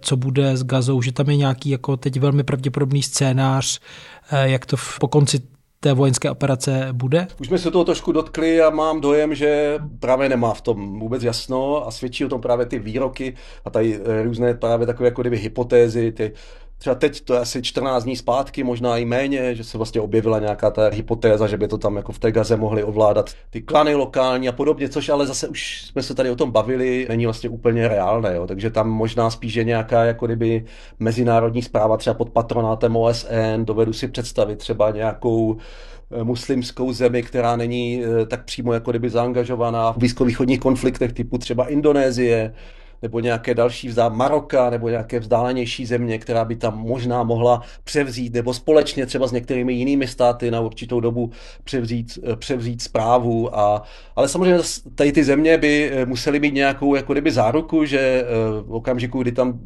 co bude s Gazou, že tam je nějaký jako teď velmi pravděpodobný scénář, jak to po konci té vojenské operace bude? Už jsme se toho trošku dotkli a mám dojem, že právě nemá v tom vůbec jasno a svědčí o tom právě ty výroky a tady eh, různé právě takové jako kdyby hypotézy, ty třeba teď to je asi 14 dní zpátky, možná i méně, že se vlastně objevila nějaká ta hypotéza, že by to tam jako v té Gaze mohli ovládat ty klany lokální a podobně, což ale zase už jsme se tady o tom bavili, není vlastně úplně reálné, jo. takže tam možná spíš je nějaká jako kdyby mezinárodní zpráva třeba pod patronátem OSN, dovedu si představit třeba nějakou eh, muslimskou zemi, která není eh, tak přímo jako kdyby zaangažovaná v blízkovýchodních konfliktech typu třeba Indonésie, nebo nějaké další vzdál Maroka nebo nějaké vzdálenější země, která by tam možná mohla převzít, nebo společně třeba s některými jinými státy na určitou dobu převzít, eh, převzít zprávu. A, ale samozřejmě tady ty země by eh, musely mít nějakou jako kdyby záruku, že eh, v okamžiku, kdy tam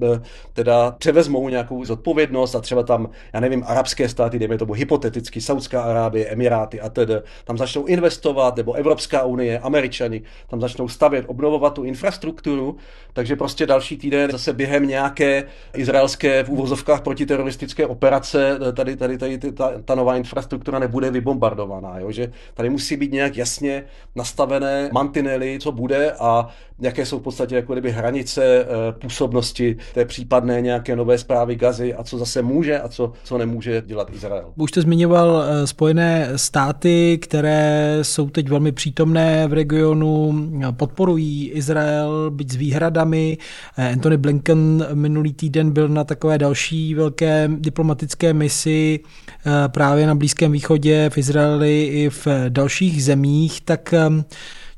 teda převezmou nějakou zodpovědnost a třeba tam, já nevím, arabské státy, dejme tomu hypoteticky, Saudská Arábie, Emiráty a tedy, tam začnou investovat, nebo Evropská unie, Američani, tam začnou stavět, obnovovat tu infrastrukturu, tak takže prostě další týden zase během nějaké izraelské v úvozovkách protiteroristické operace tady, tady, tady ta, ta nová infrastruktura nebude vybombardovaná. Jo? Že tady musí být nějak jasně nastavené mantinely, co bude a jaké jsou v podstatě jako kdyby hranice eh, působnosti té případné nějaké nové zprávy Gazy a co zase může a co, co nemůže dělat Izrael. Už jste zmiňoval eh, Spojené státy, které jsou teď velmi přítomné v regionu, podporují Izrael, byť s výhradami. Eh, Anthony Blinken minulý týden byl na takové další velké diplomatické misi eh, právě na Blízkém východě, v Izraeli i v dalších zemích, tak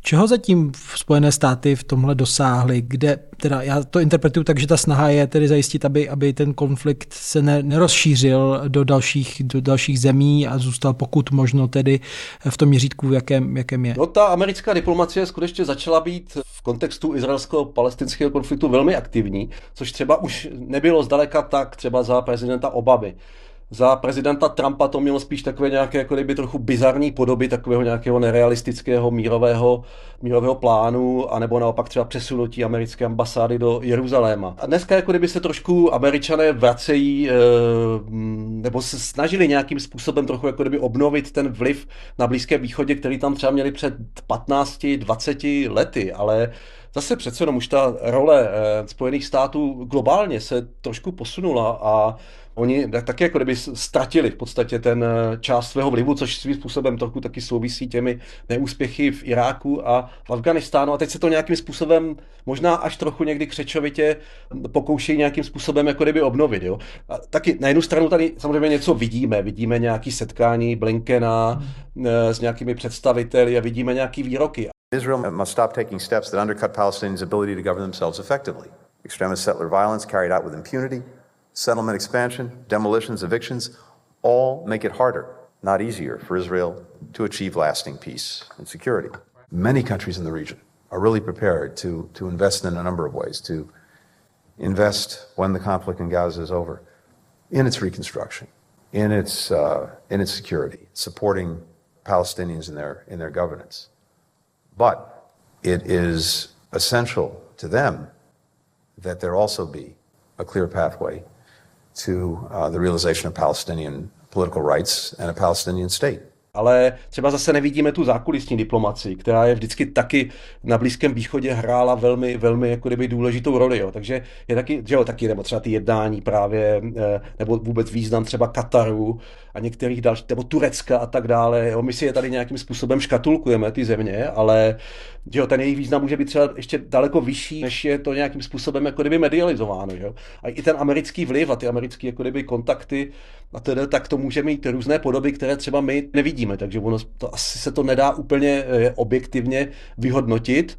Čeho zatím Spojené státy v tomhle dosáhly? Kde, teda já to interpretuju tak, že ta snaha je tedy zajistit, aby, aby ten konflikt se ne, nerozšířil do dalších, do dalších zemí a zůstal pokud možno tedy v tom měřítku, v jakém, jakém je. No ta americká diplomacie skutečně začala být v kontextu izraelsko-palestinského konfliktu velmi aktivní, což třeba už nebylo zdaleka tak třeba za prezidenta Obamy za prezidenta Trumpa to mělo spíš takové nějaké jako kdyby trochu bizarní podoby takového nějakého nerealistického mírového, mírového plánu, anebo naopak třeba přesunutí americké ambasády do Jeruzaléma. A dneska jako kdyby se trošku američané vracejí, eh, nebo se snažili nějakým způsobem trochu jako kdyby obnovit ten vliv na Blízkém východě, který tam třeba měli před 15-20 lety, ale zase přece jenom už ta role eh, Spojených států globálně se trošku posunula a oni taky jako kdyby ztratili v podstatě ten eh, část svého vlivu, což svým způsobem trochu taky souvisí těmi neúspěchy v Iráku a v Afganistánu. A teď se to nějakým způsobem, možná až trochu někdy křečovitě, pokouší nějakým způsobem jako kdyby obnovit. Jo? A taky na jednu stranu tady samozřejmě něco vidíme. Vidíme nějaký setkání Blinkena hmm. S nějakými představiteli a vidíme nějaký výroky. Israel must stop taking steps that undercut Palestinians' ability to govern themselves effectively. Extremist settler violence carried out with impunity settlement expansion, demolitions, evictions, all make it harder not easier for Israel to achieve lasting peace and security. Many countries in the region are really prepared to, to invest in a number of ways, to invest when the conflict in Gaza is over in its reconstruction, in its, uh, in its security, supporting Palestinians in their, in their governance. But it is essential to them that there also be a clear pathway to uh, the realization of Palestinian political rights and a Palestinian state. ale třeba zase nevidíme tu zákulisní diplomaci, která je vždycky taky na Blízkém východě hrála velmi, velmi jako kdyby důležitou roli. Jo. Takže je taky, že jo, taky, nebo třeba ty jednání právě, eh, nebo vůbec význam třeba Kataru a některých dalších, nebo Turecka a tak dále. Jo. My si je tady nějakým způsobem škatulkujeme, ty země, ale jo, ten jejich význam může být třeba ještě daleko vyšší, než je to nějakým způsobem jako kdyby medializováno. Jo. A i ten americký vliv a ty americké jako kdyby kontakty a tedy, tak to může mít různé podoby, které třeba my nevidíme, takže ono to, asi se to nedá úplně eh, objektivně vyhodnotit.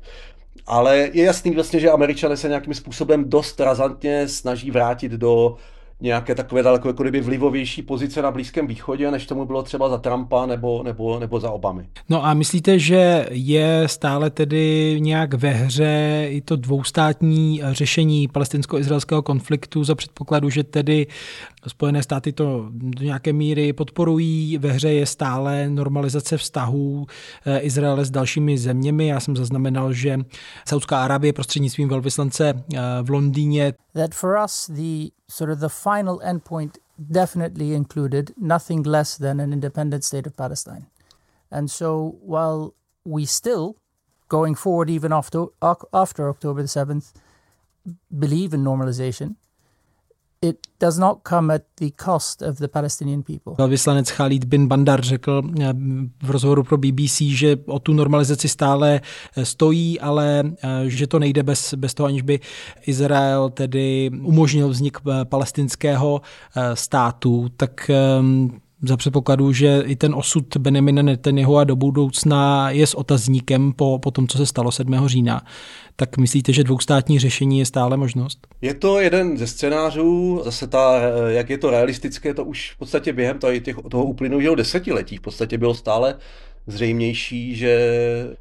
Ale je jasný vlastně, že američané se nějakým způsobem dost razantně snaží vrátit do nějaké takové daleko jako kdyby vlivovější pozice na Blízkém východě, než tomu bylo třeba za Trumpa nebo, nebo, nebo za Obamy. No a myslíte, že je stále tedy nějak ve hře i to dvoustátní řešení palestinsko-izraelského konfliktu za předpokladu, že tedy Spojené státy to do nějaké míry podporují. Ve hře je stále normalizace vztahů eh, Izraele s dalšími zeměmi. Já jsem zaznamenal, že Saudská Arábie prostřednictvím velvyslance eh, v Londýně. That for us the sort of the final endpoint definitely included nothing less than an independent state of Palestine. And so while we still, going forward even after, after October the 7th, believe in normalization, it does not come at the cost of the Palestinian people. Vyslanec Khalid bin Bandar řekl eh, v rozhovoru pro BBC, že o tu normalizaci stále eh, stojí, ale eh, že to nejde bez, bez toho, aniž by Izrael tedy umožnil vznik palestinského státu, tak za předpokladu, že i ten osud Benjamina Netanyahu a do budoucna je s otazníkem po, po tom, co se stalo 7. října, tak myslíte, že dvoustátní řešení je stále možnost? Je to jeden ze scénářů, zase ta, jak je to realistické, to už v podstatě během těch, toho uplynulého desetiletí v podstatě bylo stále zřejmější, že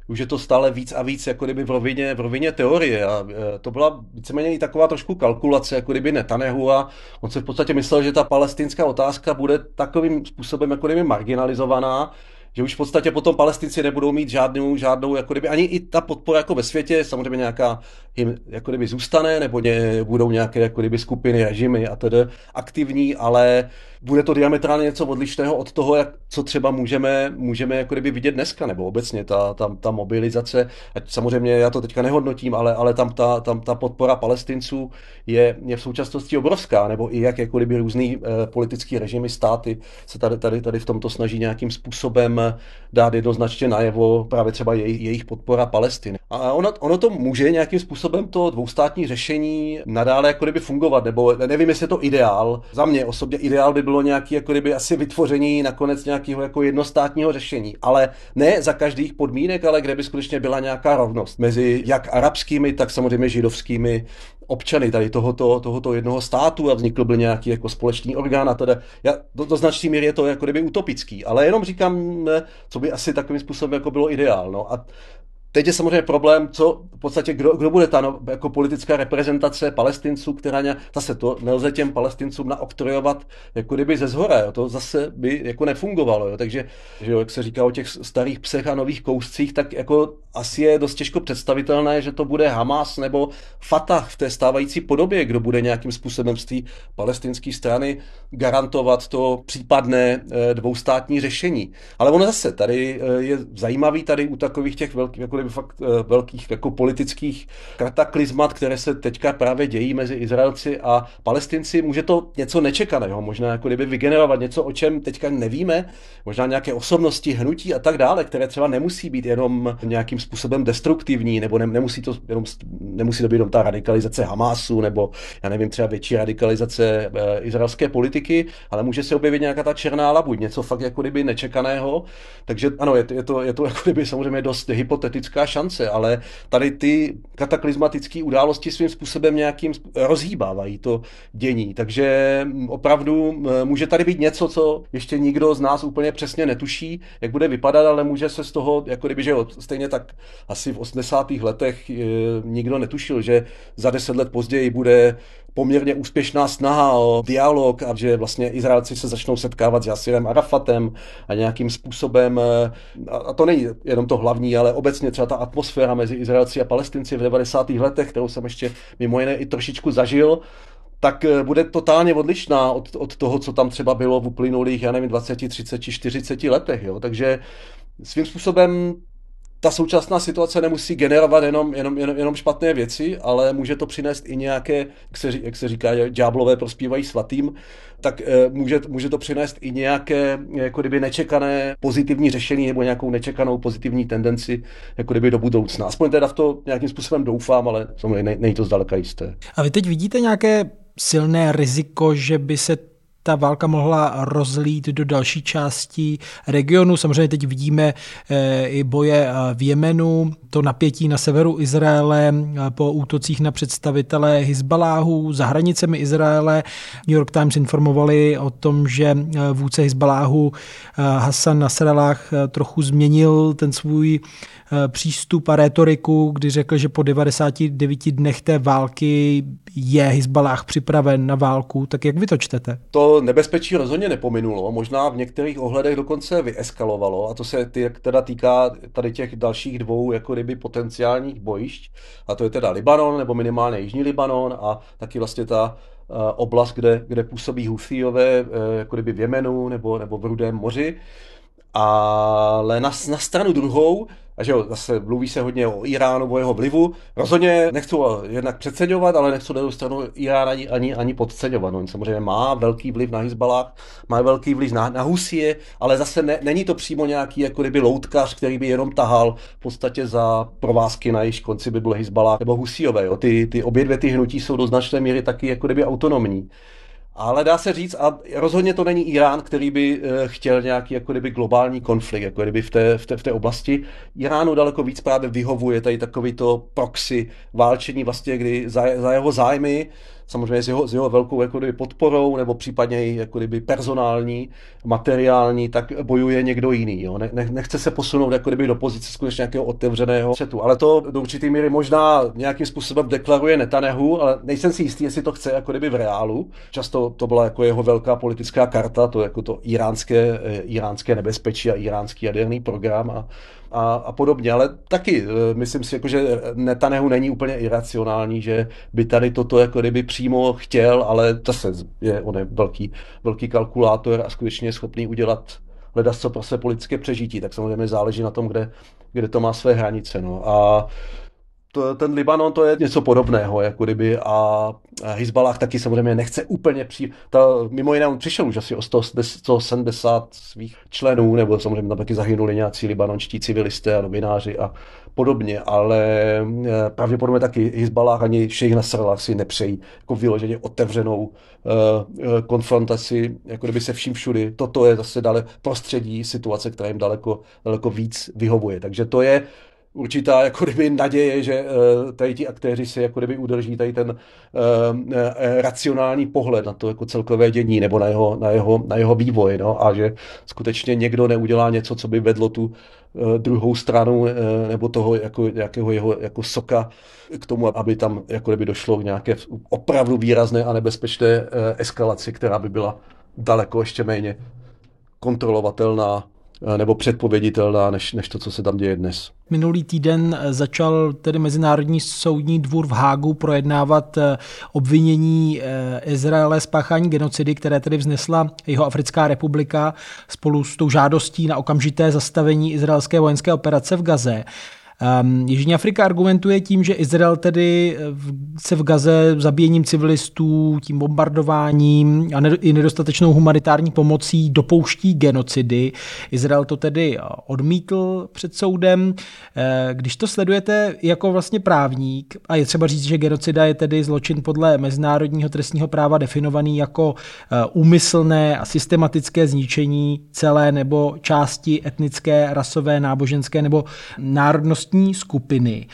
už je to stále víc a víc jako kdyby v rovině, v rovině teorie. A e, to byla víceméně i taková trošku kalkulace, jako kdyby Netanyahu a on se v podstatě myslel, že ta palestinská otázka bude takovým způsobem jako kdyby marginalizovaná, že už v podstatě potom palestinci nebudou mít žádnou, žádnou jako kdyby, ani i ta podpora jako ve světě, samozřejmě nějaká jim jako kdyby zůstane, nebo ně, budou nějaké jako kdyby skupiny, režimy a tedy aktivní, ale bude to diametrálně něco odlišného od toho, jak, co třeba můžeme, můžeme jako kdyby vidět dneska, nebo obecně ta, ta, ta mobilizace. Ať samozřejmě já to teďka nehodnotím, ale, ale tam, ta, tam ta podpora palestinců je, je v současnosti obrovská, nebo i jak jako kdyby různý eh, politický režimy, státy se tady, tady, tady v tomto snaží nějakým způsobem dát jednoznačně najevo právě třeba jej, jejich podpora Palestiny. A ono, ono to může nějakým způsobem to dvoustátní řešení nadále jako kdyby fungovat, nebo nevím, jestli je to ideál. Za mě osobně ideál by bylo nějaký jako kdyby asi vytvoření nakonec nějakého jako jednostátního řešení, ale ne za každých podmínek, ale kde by skutečně byla nějaká rovnost mezi jak arabskými, tak samozřejmě židovskými občany tady tohoto, tohoto jednoho státu a vznikl by nějaký jako společný orgán a teda já, do, do značné míry je to jako kdyby utopický, ale jenom říkám, co by asi takovým způsobem jako bylo ideál. No. A Teď je samozřejmě problém, co v podstatě, kdo, kdo bude ta no, jako politická reprezentace palestinců, která ně, zase to nelze těm palestincům naoktrojovat jako kdyby ze zhora, jo, to zase by jako nefungovalo, jo, takže, že jo, jak se říká o těch starých psech a nových kouscích, tak jako asi je dost těžko představitelné, že to bude Hamas nebo Fatah v té stávající podobě, kdo bude nějakým způsobem z té palestinské strany garantovat to případné eh, dvoustátní řešení. Ale ono zase tady eh, je zajímavý tady u takových těch velkých, jako fakt eh, velkých jako politických kataklizmat, které se teďka právě dějí mezi Izraelci a Palestinci, může to něco nečekaného, možná jako kdyby vygenerovat něco, o čem teďka nevíme, možná nějaké osobnosti, hnutí a tak dále, které třeba nemusí být jenom nějakým způsobem destruktivní, nebo ne, nemusí to jenom, nemusí to být jenom ta radikalizace Hamásu, nebo já nevím, třeba větší radikalizace e, izraelské politiky, ale může se objevit nějaká ta černá labuť, něco fakt jako kdyby nečekaného. Takže ano, je, je to, je to jako kdyby samozřejmě dost hypotetická těžká šance, ale tady ty kataklizmatické události svým způsobem nějakým rozhýbávají to dění. Takže opravdu může tady být něco, co ještě nikdo z nás úplně přesně netuší, jak bude vypadat, ale může se z toho, jako kdyby, že jo, stejně tak asi v 80. letech nikdo netušil, že za deset let později bude poměrně úspěšná snaha o dialog a že vlastně Izraelci se začnou setkávat s Jasirem Arafatem a nějakým způsobem, e, a to není jenom to hlavní, ale obecně třeba ta atmosféra mezi Izraelci a Palestinci v 90. letech, kterou jsem ještě mimo jiné i trošičku zažil, tak e, bude totálně odlišná od, od toho, co tam třeba bylo v uplynulých, já nevím, 20, 30, 40 letech. Jo? Takže svým způsobem ta současná situace nemusí generovat jenom, jenom, jenom, jenom špatné věci, ale může to přinést i nějaké, jak se, jak se říká, ďáblové prospívají svatým, tak e, může, může to přinést i nějaké jako kdyby nečekané pozitivní řešení nebo nějakou nečekanou pozitivní tendenci jako kdyby do budoucna. Aspoň teda v to nějakým způsobem doufám, ale samozřejmě není to zdaleka jisté. A vy teď vidíte nějaké silné riziko, že by se ta válka mohla rozlít do další části regionu. Samozřejmě teď vidíme eh, i boje eh, v Jemenu, to napětí na severu Izraele eh, po útocích na představitele Hizbaláhu za hranicemi Izraele. New York Times informovali o tom, že vůdce Hizbaláhu Hassan Nasrallah trochu změnil ten svůj přístup a retoriku, kdy řekl, že po 99 dnech té války je Hezbalah připraven na válku, tak jak vy to čtete? To nebezpečí rozhodně nepominulo, možná v některých ohledech dokonce vyeskalovalo a to se teda týká tady těch dalších dvou jako kdyby potenciálních bojišť a to je teda Libanon nebo minimálně Jižní Libanon a taky vlastně ta eh, oblast, kde, kde působí Houthíové, eh, jako kdyby v Jemenu nebo, nebo v Rudém moři. Ale na, na stranu druhou a že jo, zase mluví se hodně o Iránu, o jeho vlivu. Rozhodně nechci jednak přeceňovat, ale nechci na druhou stranu Irán ani, ani, ani podceňovat. No, on samozřejmě má velký vliv na Hezbalách, má velký vliv na, na Husie, ale zase ne, není to přímo nějaký jako kdyby loutkař, který by jenom tahal v podstatě za provázky na již konci by byl Hezbalách nebo Husiové. Ty, ty obě dvě ty hnutí jsou do značné míry taky jako kdyby autonomní. Ale dá se říct, a rozhodně to není Irán, který by eh, chtěl nějaký jako kdyby globální konflikt, jako kdyby v té, v té, v té oblasti. Iránu daleko víc právě vyhovuje tady takový to proxy válčení, vlastně, kdy za, za jeho zájmy samozřejmě s jeho, s jeho velkou jako kdyby podporou nebo případně i jako kdyby personální, materiální, tak bojuje někdo jiný. Jo. Ne, nechce se posunout jako kdyby do pozice skutečně nějakého otevřeného střetu. Ale to do určitý míry možná nějakým způsobem deklaruje Netanehu, ale nejsem si jistý, jestli to chce jako kdyby v reálu. Často to byla jako jeho velká politická karta, to jako to iránské, eh, iránské nebezpečí a iránský jaderný program a a, a podobně. Ale taky eh, myslím si, jako, že Netanyahu není úplně iracionální, že by tady toto jako kdyby přímo chtěl, ale zase je, on je velký, velký kalkulátor a skutečně je schopný udělat hledat co pro své politické přežití, tak samozřejmě záleží na tom, kde, kde to má své hranice. No. A to, ten Libanon to je něco podobného, jako kdyby a Hezbalah taky samozřejmě nechce úplně přijít. Ta, mimo jiné on přišel už asi o 170 svých členů, nebo samozřejmě tam taky zahynuli nějací libanonští civilisté a novináři a podobně, ale e, pravděpodobně taky Hezbalah ani Sheikh Nasrallah si nepřejí jako vyloženě otevřenou uh, konfrontaci, jako kdyby se vším všudy. Toto je zase dále prostředí, situace, která jim daleko, daleko víc vyhovuje. Takže to je určitá jako kdyby naděje, že uh, tady ti aktéři si jako kdyby udrží tady ten uh, uh, racionální pohled na to jako celkové dění nebo na jeho, na jeho, na jeho vývoj no, a že skutečně někdo neudělá něco, co by vedlo tu uh, druhou stranu uh, nebo toho jako, nějakého jeho jako soka k tomu, aby tam jako kdyby došlo k nějaké opravdu výrazné a nebezpečné uh, eskalaci, která by byla daleko ještě méně kontrolovatelná. Eh, nebo předpověditelná než, než to, co se tam děje dnes. Minulý týden eh, začal tedy Mezinárodní soudní dvůr v Hágu projednávat eh, obvinění Izraele spáchání genocidy, které tedy vznesla jeho Africká republika spolu s tou žádostí na okamžité zastavení izraelské vojenské operace v Gaze. Um, Jižní Afrika argumentuje tím, že Izrael tedy v, se v Gaze zabíjením civilistů, tím bombardováním a i nedostatečnou humanitární pomocí dopouští genocidy. Izrael to tedy odmítl před soudem. Eh, když to sledujete jako vlastně právník, a je třeba říct, že genocida je tedy zločin podle mezinárodního trestního práva definovaný jako eh, úmyslné a systematické zničení celé nebo části etnické, rasové, náboženské nebo národnosti bezpečnostní skupiny.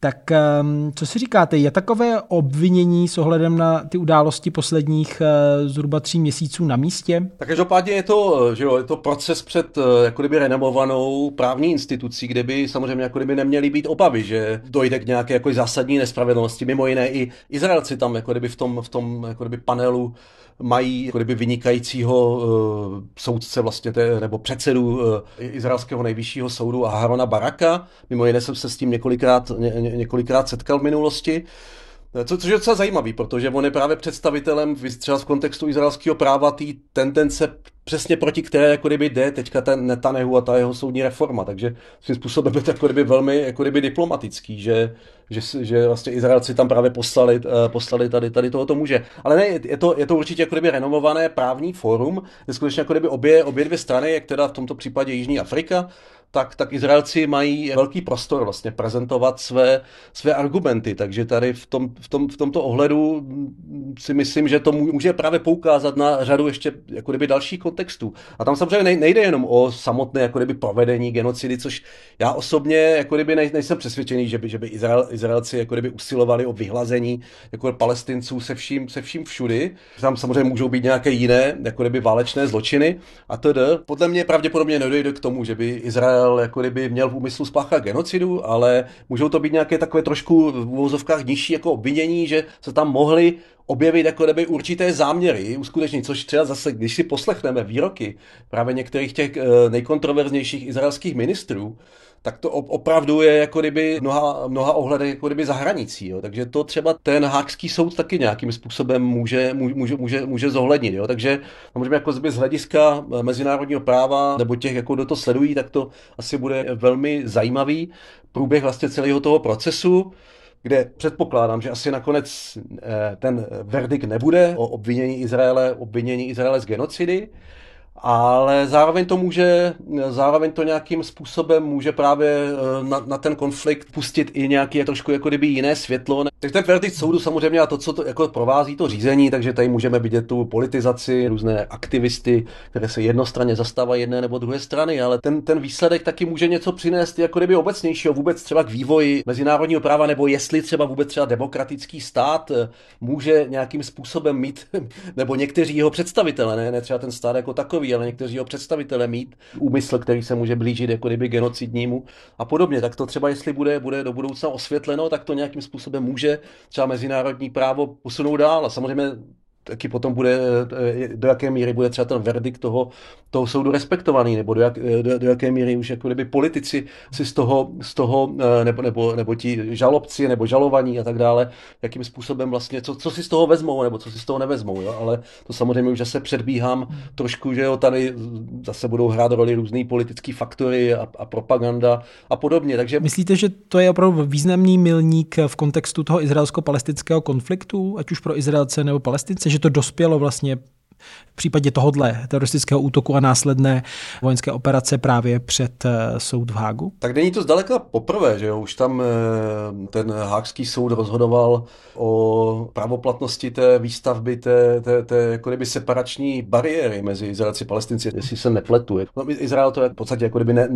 Tak ehm, co si říkáte, je takové obvinění s ohledem na ty události posledních eh, zhruba tří měsíců na místě? Tak každopádně je to, že jo, je to proces před eh, jako kdyby renomovanou právní institucí, kde by samozřejmě jako kdyby neměly být obavy, že dojde k nějaké jako zásadní nespravedlnosti. Mimo jiné i Izraelci tam jako kdyby v tom, v tom jako kdyby panelu mají jako kdyby vynikajícího uh, soudce vlastně, té, nebo předsedu uh, izraelského nejvyššího soudu Aharona Baraka. Mimo jiné jsem se s tím několikrát, ně, několikrát setkal v minulosti. Co, což je docela zajímavý, protože on je právě představitelem třeba v kontextu izraelského práva té tendence přesně proti které jako kdyby jde teďka ten Netanyahu a ta jeho soudní reforma, takže svým způsobem je to jako kdyby velmi jako kdyby diplomatický, že, že, že vlastně Izraelci tam právě poslali, eh, poslali tady, tady tohoto muže. Ale ne, je to, je to určitě jako kdyby renomované právní fórum, kde skutečně jako kdyby obě, obě dvě strany, jak teda v tomto případě Jižní Afrika, tak, tak Izraelci mají velký prostor vlastně prezentovat své, své argumenty, takže tady v, tom, v, tom, v tomto ohledu si myslím, že to může právě poukázat na řadu ještě jako kdyby dalších kontextů. A tam samozřejmě nejde jenom o samotné jako kdyby provedení genocidy, což já osobně jako kdyby nejsem přesvědčený, že by, že by Izrael, Izraelci jako kdyby usilovali o vyhlazení jako palestinců se vším, se vším všudy. Tam samozřejmě můžou být nějaké jiné jako kdyby válečné zločiny a tedy. Podle mě pravděpodobně nedojde k tomu, že by Izrael jako kdyby měl v úmyslu spáchat genocidu, ale můžou to být nějaké takové trošku v úvozovkách nižší jako obvinění, že se tam mohli objevit jako kdyby určité záměry uskutečnit, což třeba zase, když si poslechneme výroky právě některých těch eh, nejkontroverznějších izraelských ministrů, tak to opravdu je jako kdyby mnoha, mnoha ohledech jako kdyby za hranicí. Jo. Takže to třeba ten hákský soud taky nějakým způsobem může, může, může, může zohlednit. Jo. Takže samozřejmě jako z hlediska mezinárodního práva nebo těch, jako kdo to sledují, tak to asi bude velmi zajímavý průběh vlastně celého toho procesu kde předpokládám, že asi nakonec eh, ten verdikt nebude o obvinění Izraele, obvinění Izraele z genocidy, ale zároveň to může, zároveň to nějakým způsobem může právě eh, na, na ten konflikt pustit i nějaký trošku jako kdyby jiné světlo. Tak ten verdikt soudu samozřejmě a to, co to jako provází to řízení, takže tady můžeme vidět tu politizaci, různé aktivisty, které se jednostranně zastávají jedné nebo druhé strany, ale ten, ten výsledek taky může něco přinést jako kdyby obecnějšího vůbec třeba k vývoji mezinárodního práva, nebo jestli třeba vůbec třeba demokratický stát eh, může nějakým způsobem mít, [LAUGHS] nebo někteří jeho představitelé, ne, ne třeba ten stát jako takový, takový, ale někteří jeho představitelé mít úmysl, který se může blížit jako kdyby genocidnímu a podobně. Tak to třeba, jestli bude, bude do budoucna osvětleno, tak to nějakým způsobem může třeba mezinárodní právo posunout dál. A samozřejmě taky potom bude, eh, do jaké míry bude třeba ten verdikt toho, toho soudu respektovaný, nebo do, jak, eh, do, do jaké míry už jako kdyby politici si z toho, z toho eh, nebo, nebo, nebo ti žalobci, nebo žalovaní a tak dále, jakým způsobem vlastně, co, co si z toho vezmou, nebo co si z toho nevezmou, jo? ale to samozřejmě už zase předbíhám trošku, že jo, tady zase budou hrát roli různý politický faktory a, a propaganda a podobně. Takže... Myslíte, že to je opravdu významný milník v kontextu toho izraelsko-palestinského konfliktu, ať už pro Izraelce nebo Palestince, že to dospělo vlastně v případě tohohle teroristického útoku a následné vojenské operace právě před eh, soud v Hágu? Tak není to zdaleka poprvé, že jo? Už tam eh, ten hákský soud rozhodoval o právoplatnosti té výstavby té, té, té jako kdyby separační bariéry mezi Izraelci a Palestinci, jestli se nepletu. No, Izrael to v podstatě jako kdyby ne,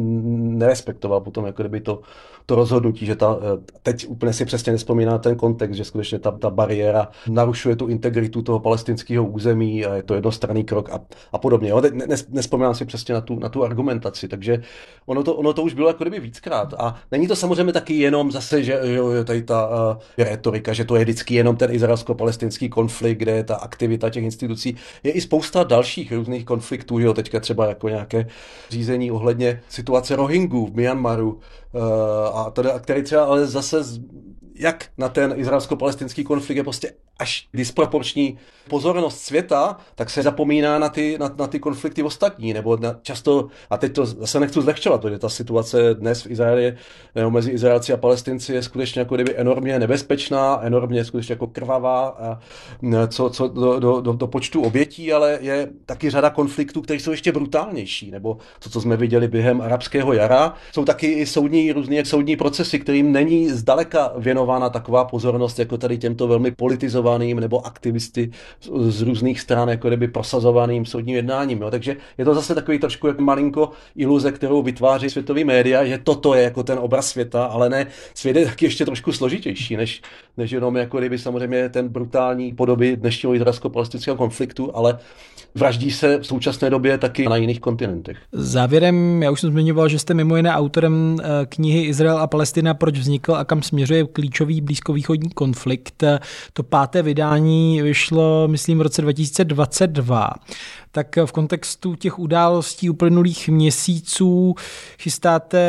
nerespektoval potom jako kdyby to, to rozhodnutí, že ta, eh, teď úplně si přesně nespomíná ten kontext, že skutečně ta, ta bariéra narušuje tu integritu toho palestinského území a je to jednostranný krok a, a podobně. Jo? Nes, nespomínám si přesně na tu, na tu argumentaci, takže ono to, ono to už bylo jako kdyby víckrát. A není to samozřejmě taky jenom zase, že jo, tady ta uh, retorika, že to je vždycky jenom ten izraelsko-palestinský konflikt, kde je ta aktivita těch institucí. Je i spousta dalších různých konfliktů, jo, teďka třeba jako nějaké řízení ohledně situace Rohingů v Myanmaru, uh, a teda, který třeba ale zase jak na ten izraelsko-palestinský konflikt je prostě až disproporční pozornost světa, tak se zapomíná na ty, na, na ty konflikty ostatní, nebo na, často, a teď to zase nechci zlehčovat, protože ta situace dnes v Izraeli, nebo mezi Izraelci a Palestinci je skutečně jako kdyby enormně nebezpečná, enormně skutečně jako krvavá, a co, co do, do, do, do počtu obětí, ale je taky řada konfliktů, které jsou ještě brutálnější, nebo to, co jsme viděli během arabského jara, jsou taky i soudní, různé soudní procesy, kterým není zdaleka věnováno věnována taková pozornost jako tady těmto velmi politizovaným nebo aktivisty z, z různých stran, jako kdyby prosazovaným soudním jednáním. Jo. Takže je to zase takový trošku jako malinko iluze, kterou vytváří světový média, že toto je jako ten obraz světa, ale ne, svět je taky ještě trošku složitější, než, než jenom jako kdyby samozřejmě ten brutální podoby dnešního izraelsko-palestinského konfliktu, ale vraždí se v současné době taky na jiných kontinentech. Závěrem, já už jsem zmiňoval, že jste mimo jiné autorem eh, knihy Izrael a Palestina, proč vznikl a kam směřuje klíčový blízkovýchodní konflikt. To páté vydání vyšlo, myslím, v roce 2022. Tak v kontextu těch událostí uplynulých měsíců chystáte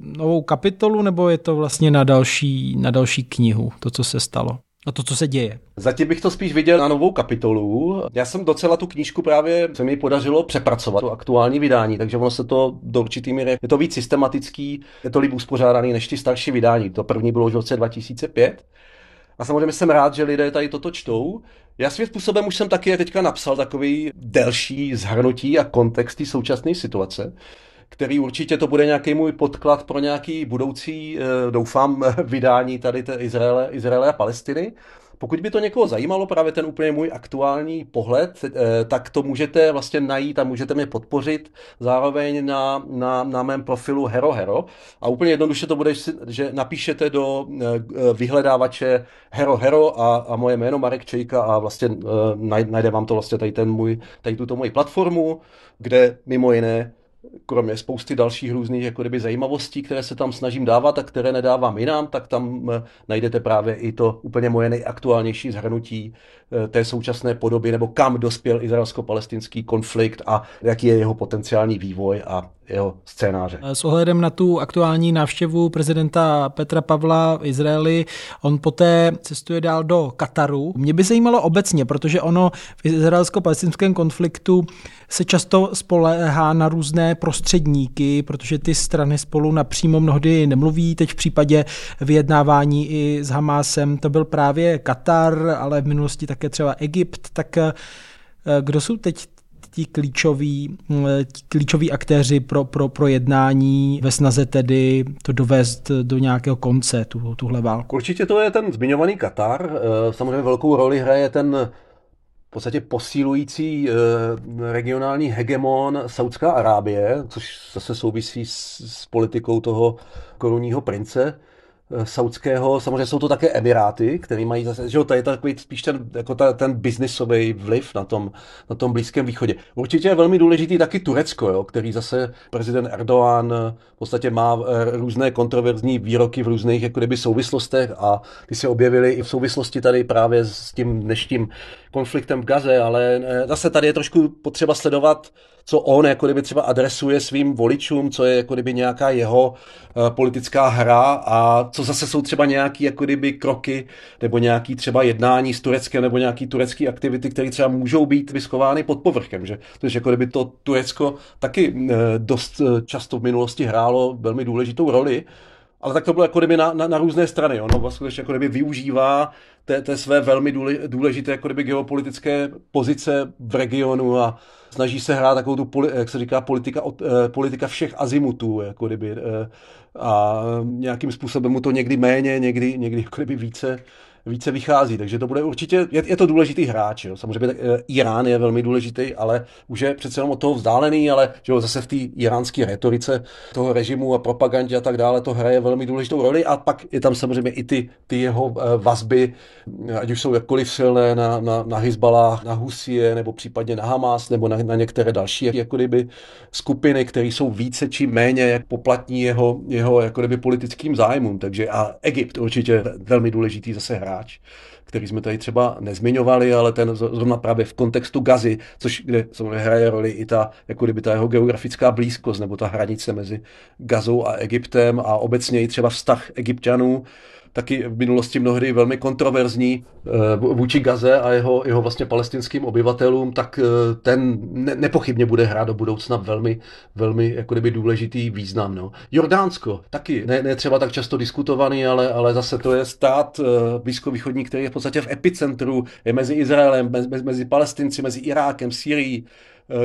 novou kapitolu, nebo je to vlastně na další, na další knihu, to, co se stalo? A to, co se děje. Zatím bych to spíš viděl na novou kapitolu. Já jsem docela tu knížku právě, se mi podařilo přepracovat, to aktuální vydání, takže ono se to do určitý míry, je to víc systematický, je to líp uspořádaný než ty starší vydání. To první bylo už v roce 2005. A samozřejmě jsem rád, že lidé tady toto čtou. Já svým způsobem už jsem taky teďka napsal takový delší zhrnutí a kontext současné situace který určitě to bude nějaký můj podklad pro nějaký budoucí, eh, doufám, [LAUGHS] vydání tady té Izraele, Izraele a Palestiny. Pokud by to někoho zajímalo, právě ten úplně můj aktuální pohled, eh, tak to můžete vlastně najít a můžete mě podpořit zároveň na, na, na mém profilu Hero Hero. A úplně jednoduše to bude, že napíšete do eh, vyhledávače Hero Hero a, a moje jméno Marek Čejka a vlastně najde vám to vlastně tady, ten můj, tady tuto moji platformu, kde mimo jiné kromě spousty dalších různých jako kdyby zajímavostí, které se tam snažím dávat a které nedávám jinam, tak tam eh, najdete právě i to úplně moje nejaktuálnější zhrnutí eh, té současné podoby, nebo kam dospěl izraelsko-palestinský konflikt a jaký je jeho potenciální vývoj a jeho scénáře. S ohledem na tu aktuální návštěvu prezidenta Petra Pavla v Izraeli, on poté cestuje dál do Kataru. Mě by zajímalo obecně, protože ono v izraelsko-palestinském konfliktu se často spolehá na různé prostředníky, protože ty strany spolu napřímo mnohdy nemluví. Teď v případě vyjednávání i s Hamásem to byl právě Katar, ale v minulosti také třeba Egypt. Tak eh, kdo jsou teď ti klíčoví, eh, ti klíčoví aktéři pro, pro, pro jednání ve snaze tedy to dovést do nějakého konce, tu, tuhle válku? Určitě to je ten zmiňovaný Katar. Eh, samozřejmě velkou roli hraje ten v podstatě posílující regionální hegemon Saudská Arábie, což zase souvisí s politikou toho korunního prince. Eh, saudského, samozřejmě jsou to také Emiráty, které mají zase, že jo, to je takový spíš ten, jako ta, ten biznisový vliv na tom, na tom Blízkém východě. Určitě je velmi důležitý taky Turecko, jo, který zase prezident Erdogan eh, v podstatě má eh, různé kontroverzní výroky v různých jako kdyby souvislostech a ty se objevily i v souvislosti tady právě s tím dnešním konfliktem v Gaze, ale zase tady je trošku potřeba sledovat co on jako kdyby třeba adresuje svým voličům, co je jako kdyby nějaká jeho uh, politická hra a co zase jsou třeba nějaký jako kdyby kroky nebo nějaký třeba jednání s Tureckem nebo nějaký turecký aktivity, které třeba můžou být vyskovány pod povrchem, že? Takže jako kdyby to Turecko taky uh, dost uh, často v minulosti hrálo velmi důležitou roli, ale tak to bylo jako kdyby na, na, na různé strany. Ono vlastně jako kdyby využívá té, té své velmi důležité jako kdyby geopolitické pozice v regionu a snaží se hrát takovou tu, jak se říká, politika, eh, politika všech azimutů, jako kdyby, eh, a nějakým způsobem mu to někdy méně, někdy, někdy jako kdyby více více vychází, takže to bude určitě, je, je to důležitý hráč, jo. samozřejmě tak, e, Irán je velmi důležitý, ale už je přece jenom od toho vzdálený, ale že jo, zase v té iránské retorice toho režimu a propagandě a tak dále to hraje velmi důležitou roli. A pak je tam samozřejmě i ty, ty jeho e, vazby, ať už jsou jakkoliv silné na, na, na Hezbalah, na Husie, nebo případně na Hamas, nebo na, na některé další jako kdyby skupiny, které jsou více či méně jak poplatní jeho, jeho jako kdyby politickým zájmům, takže a Egypt určitě velmi důležitý zase hráč hráč, který jsme tady třeba nezmiňovali, ale ten zrovna právě v kontextu Gazy, což kde samozřejmě hraje roli i ta, jako kdyby ta jeho geografická blízkost, nebo ta hranice mezi Gazou a Egyptem a obecně i třeba vztah egyptianů taky v minulosti mnohdy velmi kontroverzní eh, vůči Gaze a jeho, jeho vlastně palestinským obyvatelům, tak eh, ten ne, nepochybně bude hrát do budoucna velmi, velmi jako kdyby důležitý význam. No. Jordánsko, taky ne, ne třeba tak často diskutovaný, ale, ale zase to je stát eh, blízkovýchodní, který je v podstatě v epicentru, je mezi Izraelem, mezi, mezi Palestinci, mezi Irákem, Syrií,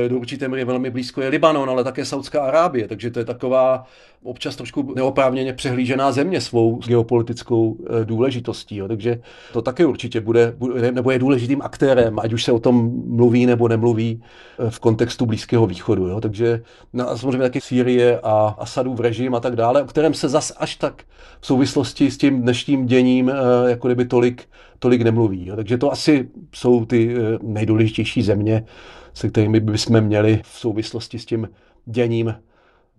do určité míry velmi blízko je Libanon, ale také Saudská Arábie, takže to je taková občas trošku neoprávněně přehlížená země svou geopolitickou eh, důležitostí. Jo. Takže to také určitě bude, nebo je důležitým aktérem, ať už se o tom mluví nebo nemluví eh, v kontextu Blízkého východu. Jo. Takže no a samozřejmě taky Sýrie a Asadův režim a tak dále, o kterém se zas až tak v souvislosti s tím dnešním děním jako kdyby tolik, tolik nemluví. Jo. Takže to asi jsou ty nejdůležitější země, se kterými bychom měli v souvislosti s tím děním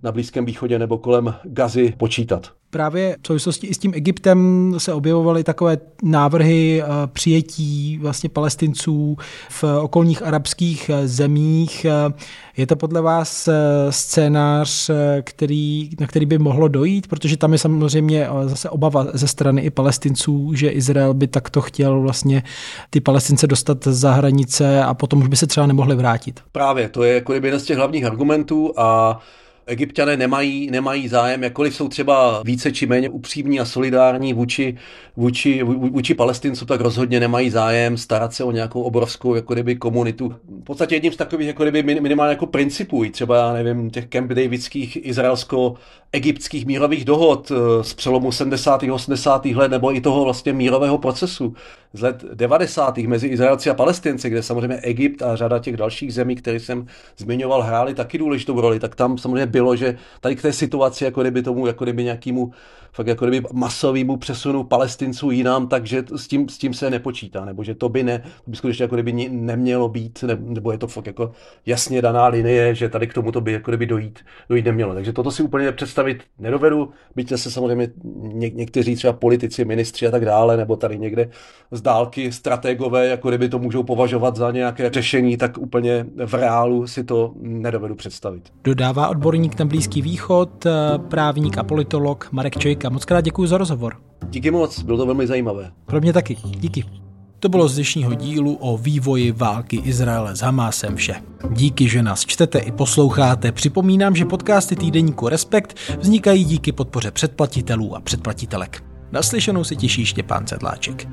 na Blízkém východě nebo kolem Gazy počítat. Právě v souvislosti i s tím Egyptem se objevovaly takové návrhy eh, přijetí vlastně palestinců v okolních arabských eh, zemích. Eh, je to podle vás scénář, který, na který by mohlo dojít? Protože tam je samozřejmě zase obava ze strany i palestinců, že Izrael by takto chtěl vlastně ty palestince dostat za hranice a potom už by se třeba nemohli vrátit. Právě, to je jako jeden z těch hlavních argumentů a Egyptiané nemají, nemají zájem, jakkoliv jsou třeba více či méně upřímní a solidární vůči, vůči, vůči palestincům, tak rozhodně nemají zájem starat se o nějakou obrovskou jako kdyby, komunitu. V podstatě jedním z takových jako kdyby, minimálně jako principů, třeba já nevím, těch Camp Davidských izraelsko egyptských mírových dohod eh, z přelomu 70. 80. let nebo i toho vlastně mírového procesu z let 90. mezi Izraelci a Palestinci, kde samozřejmě Egypt a řada těch dalších zemí, které jsem zmiňoval, hráli taky důležitou roli, tak tam samozřejmě bylo, že tady k té situaci, jako kdyby tomu, jako kdyby nějakému fakt jako kdyby masovému přesunu palestinců jinam, takže s tím, s tím se nepočítá, nebo že to by ne, to by skutečně jako kdyby nemělo být, ne, nebo je to fakt jako jasně daná linie, že tady k tomu to by jako kdyby dojít, dojít nemělo. Takže toto si úplně představit nedovedu, byť se samozřejmě ně, někteří třeba politici, ministři a tak dále, nebo tady někde z dálky strategové, jako kdyby to můžou považovat za nějaké řešení, tak úplně v reálu si to nedovedu představit. Dodává odborník na Blízký východ, právník a politolog Marek Čojka a Moc krát děkuji za rozhovor. Díky moc, bylo to velmi zajímavé. Pro mě taky. Díky. To bylo z dnešního dílu o vývoji války Izraele s Hamásem vše. Díky, že nás čtete i posloucháte. Připomínám, že podcasty týdeníku Respekt vznikají díky podpoře předplatitelů a předplatitelek. Naslyšenou se těší Štěpán Sedláček.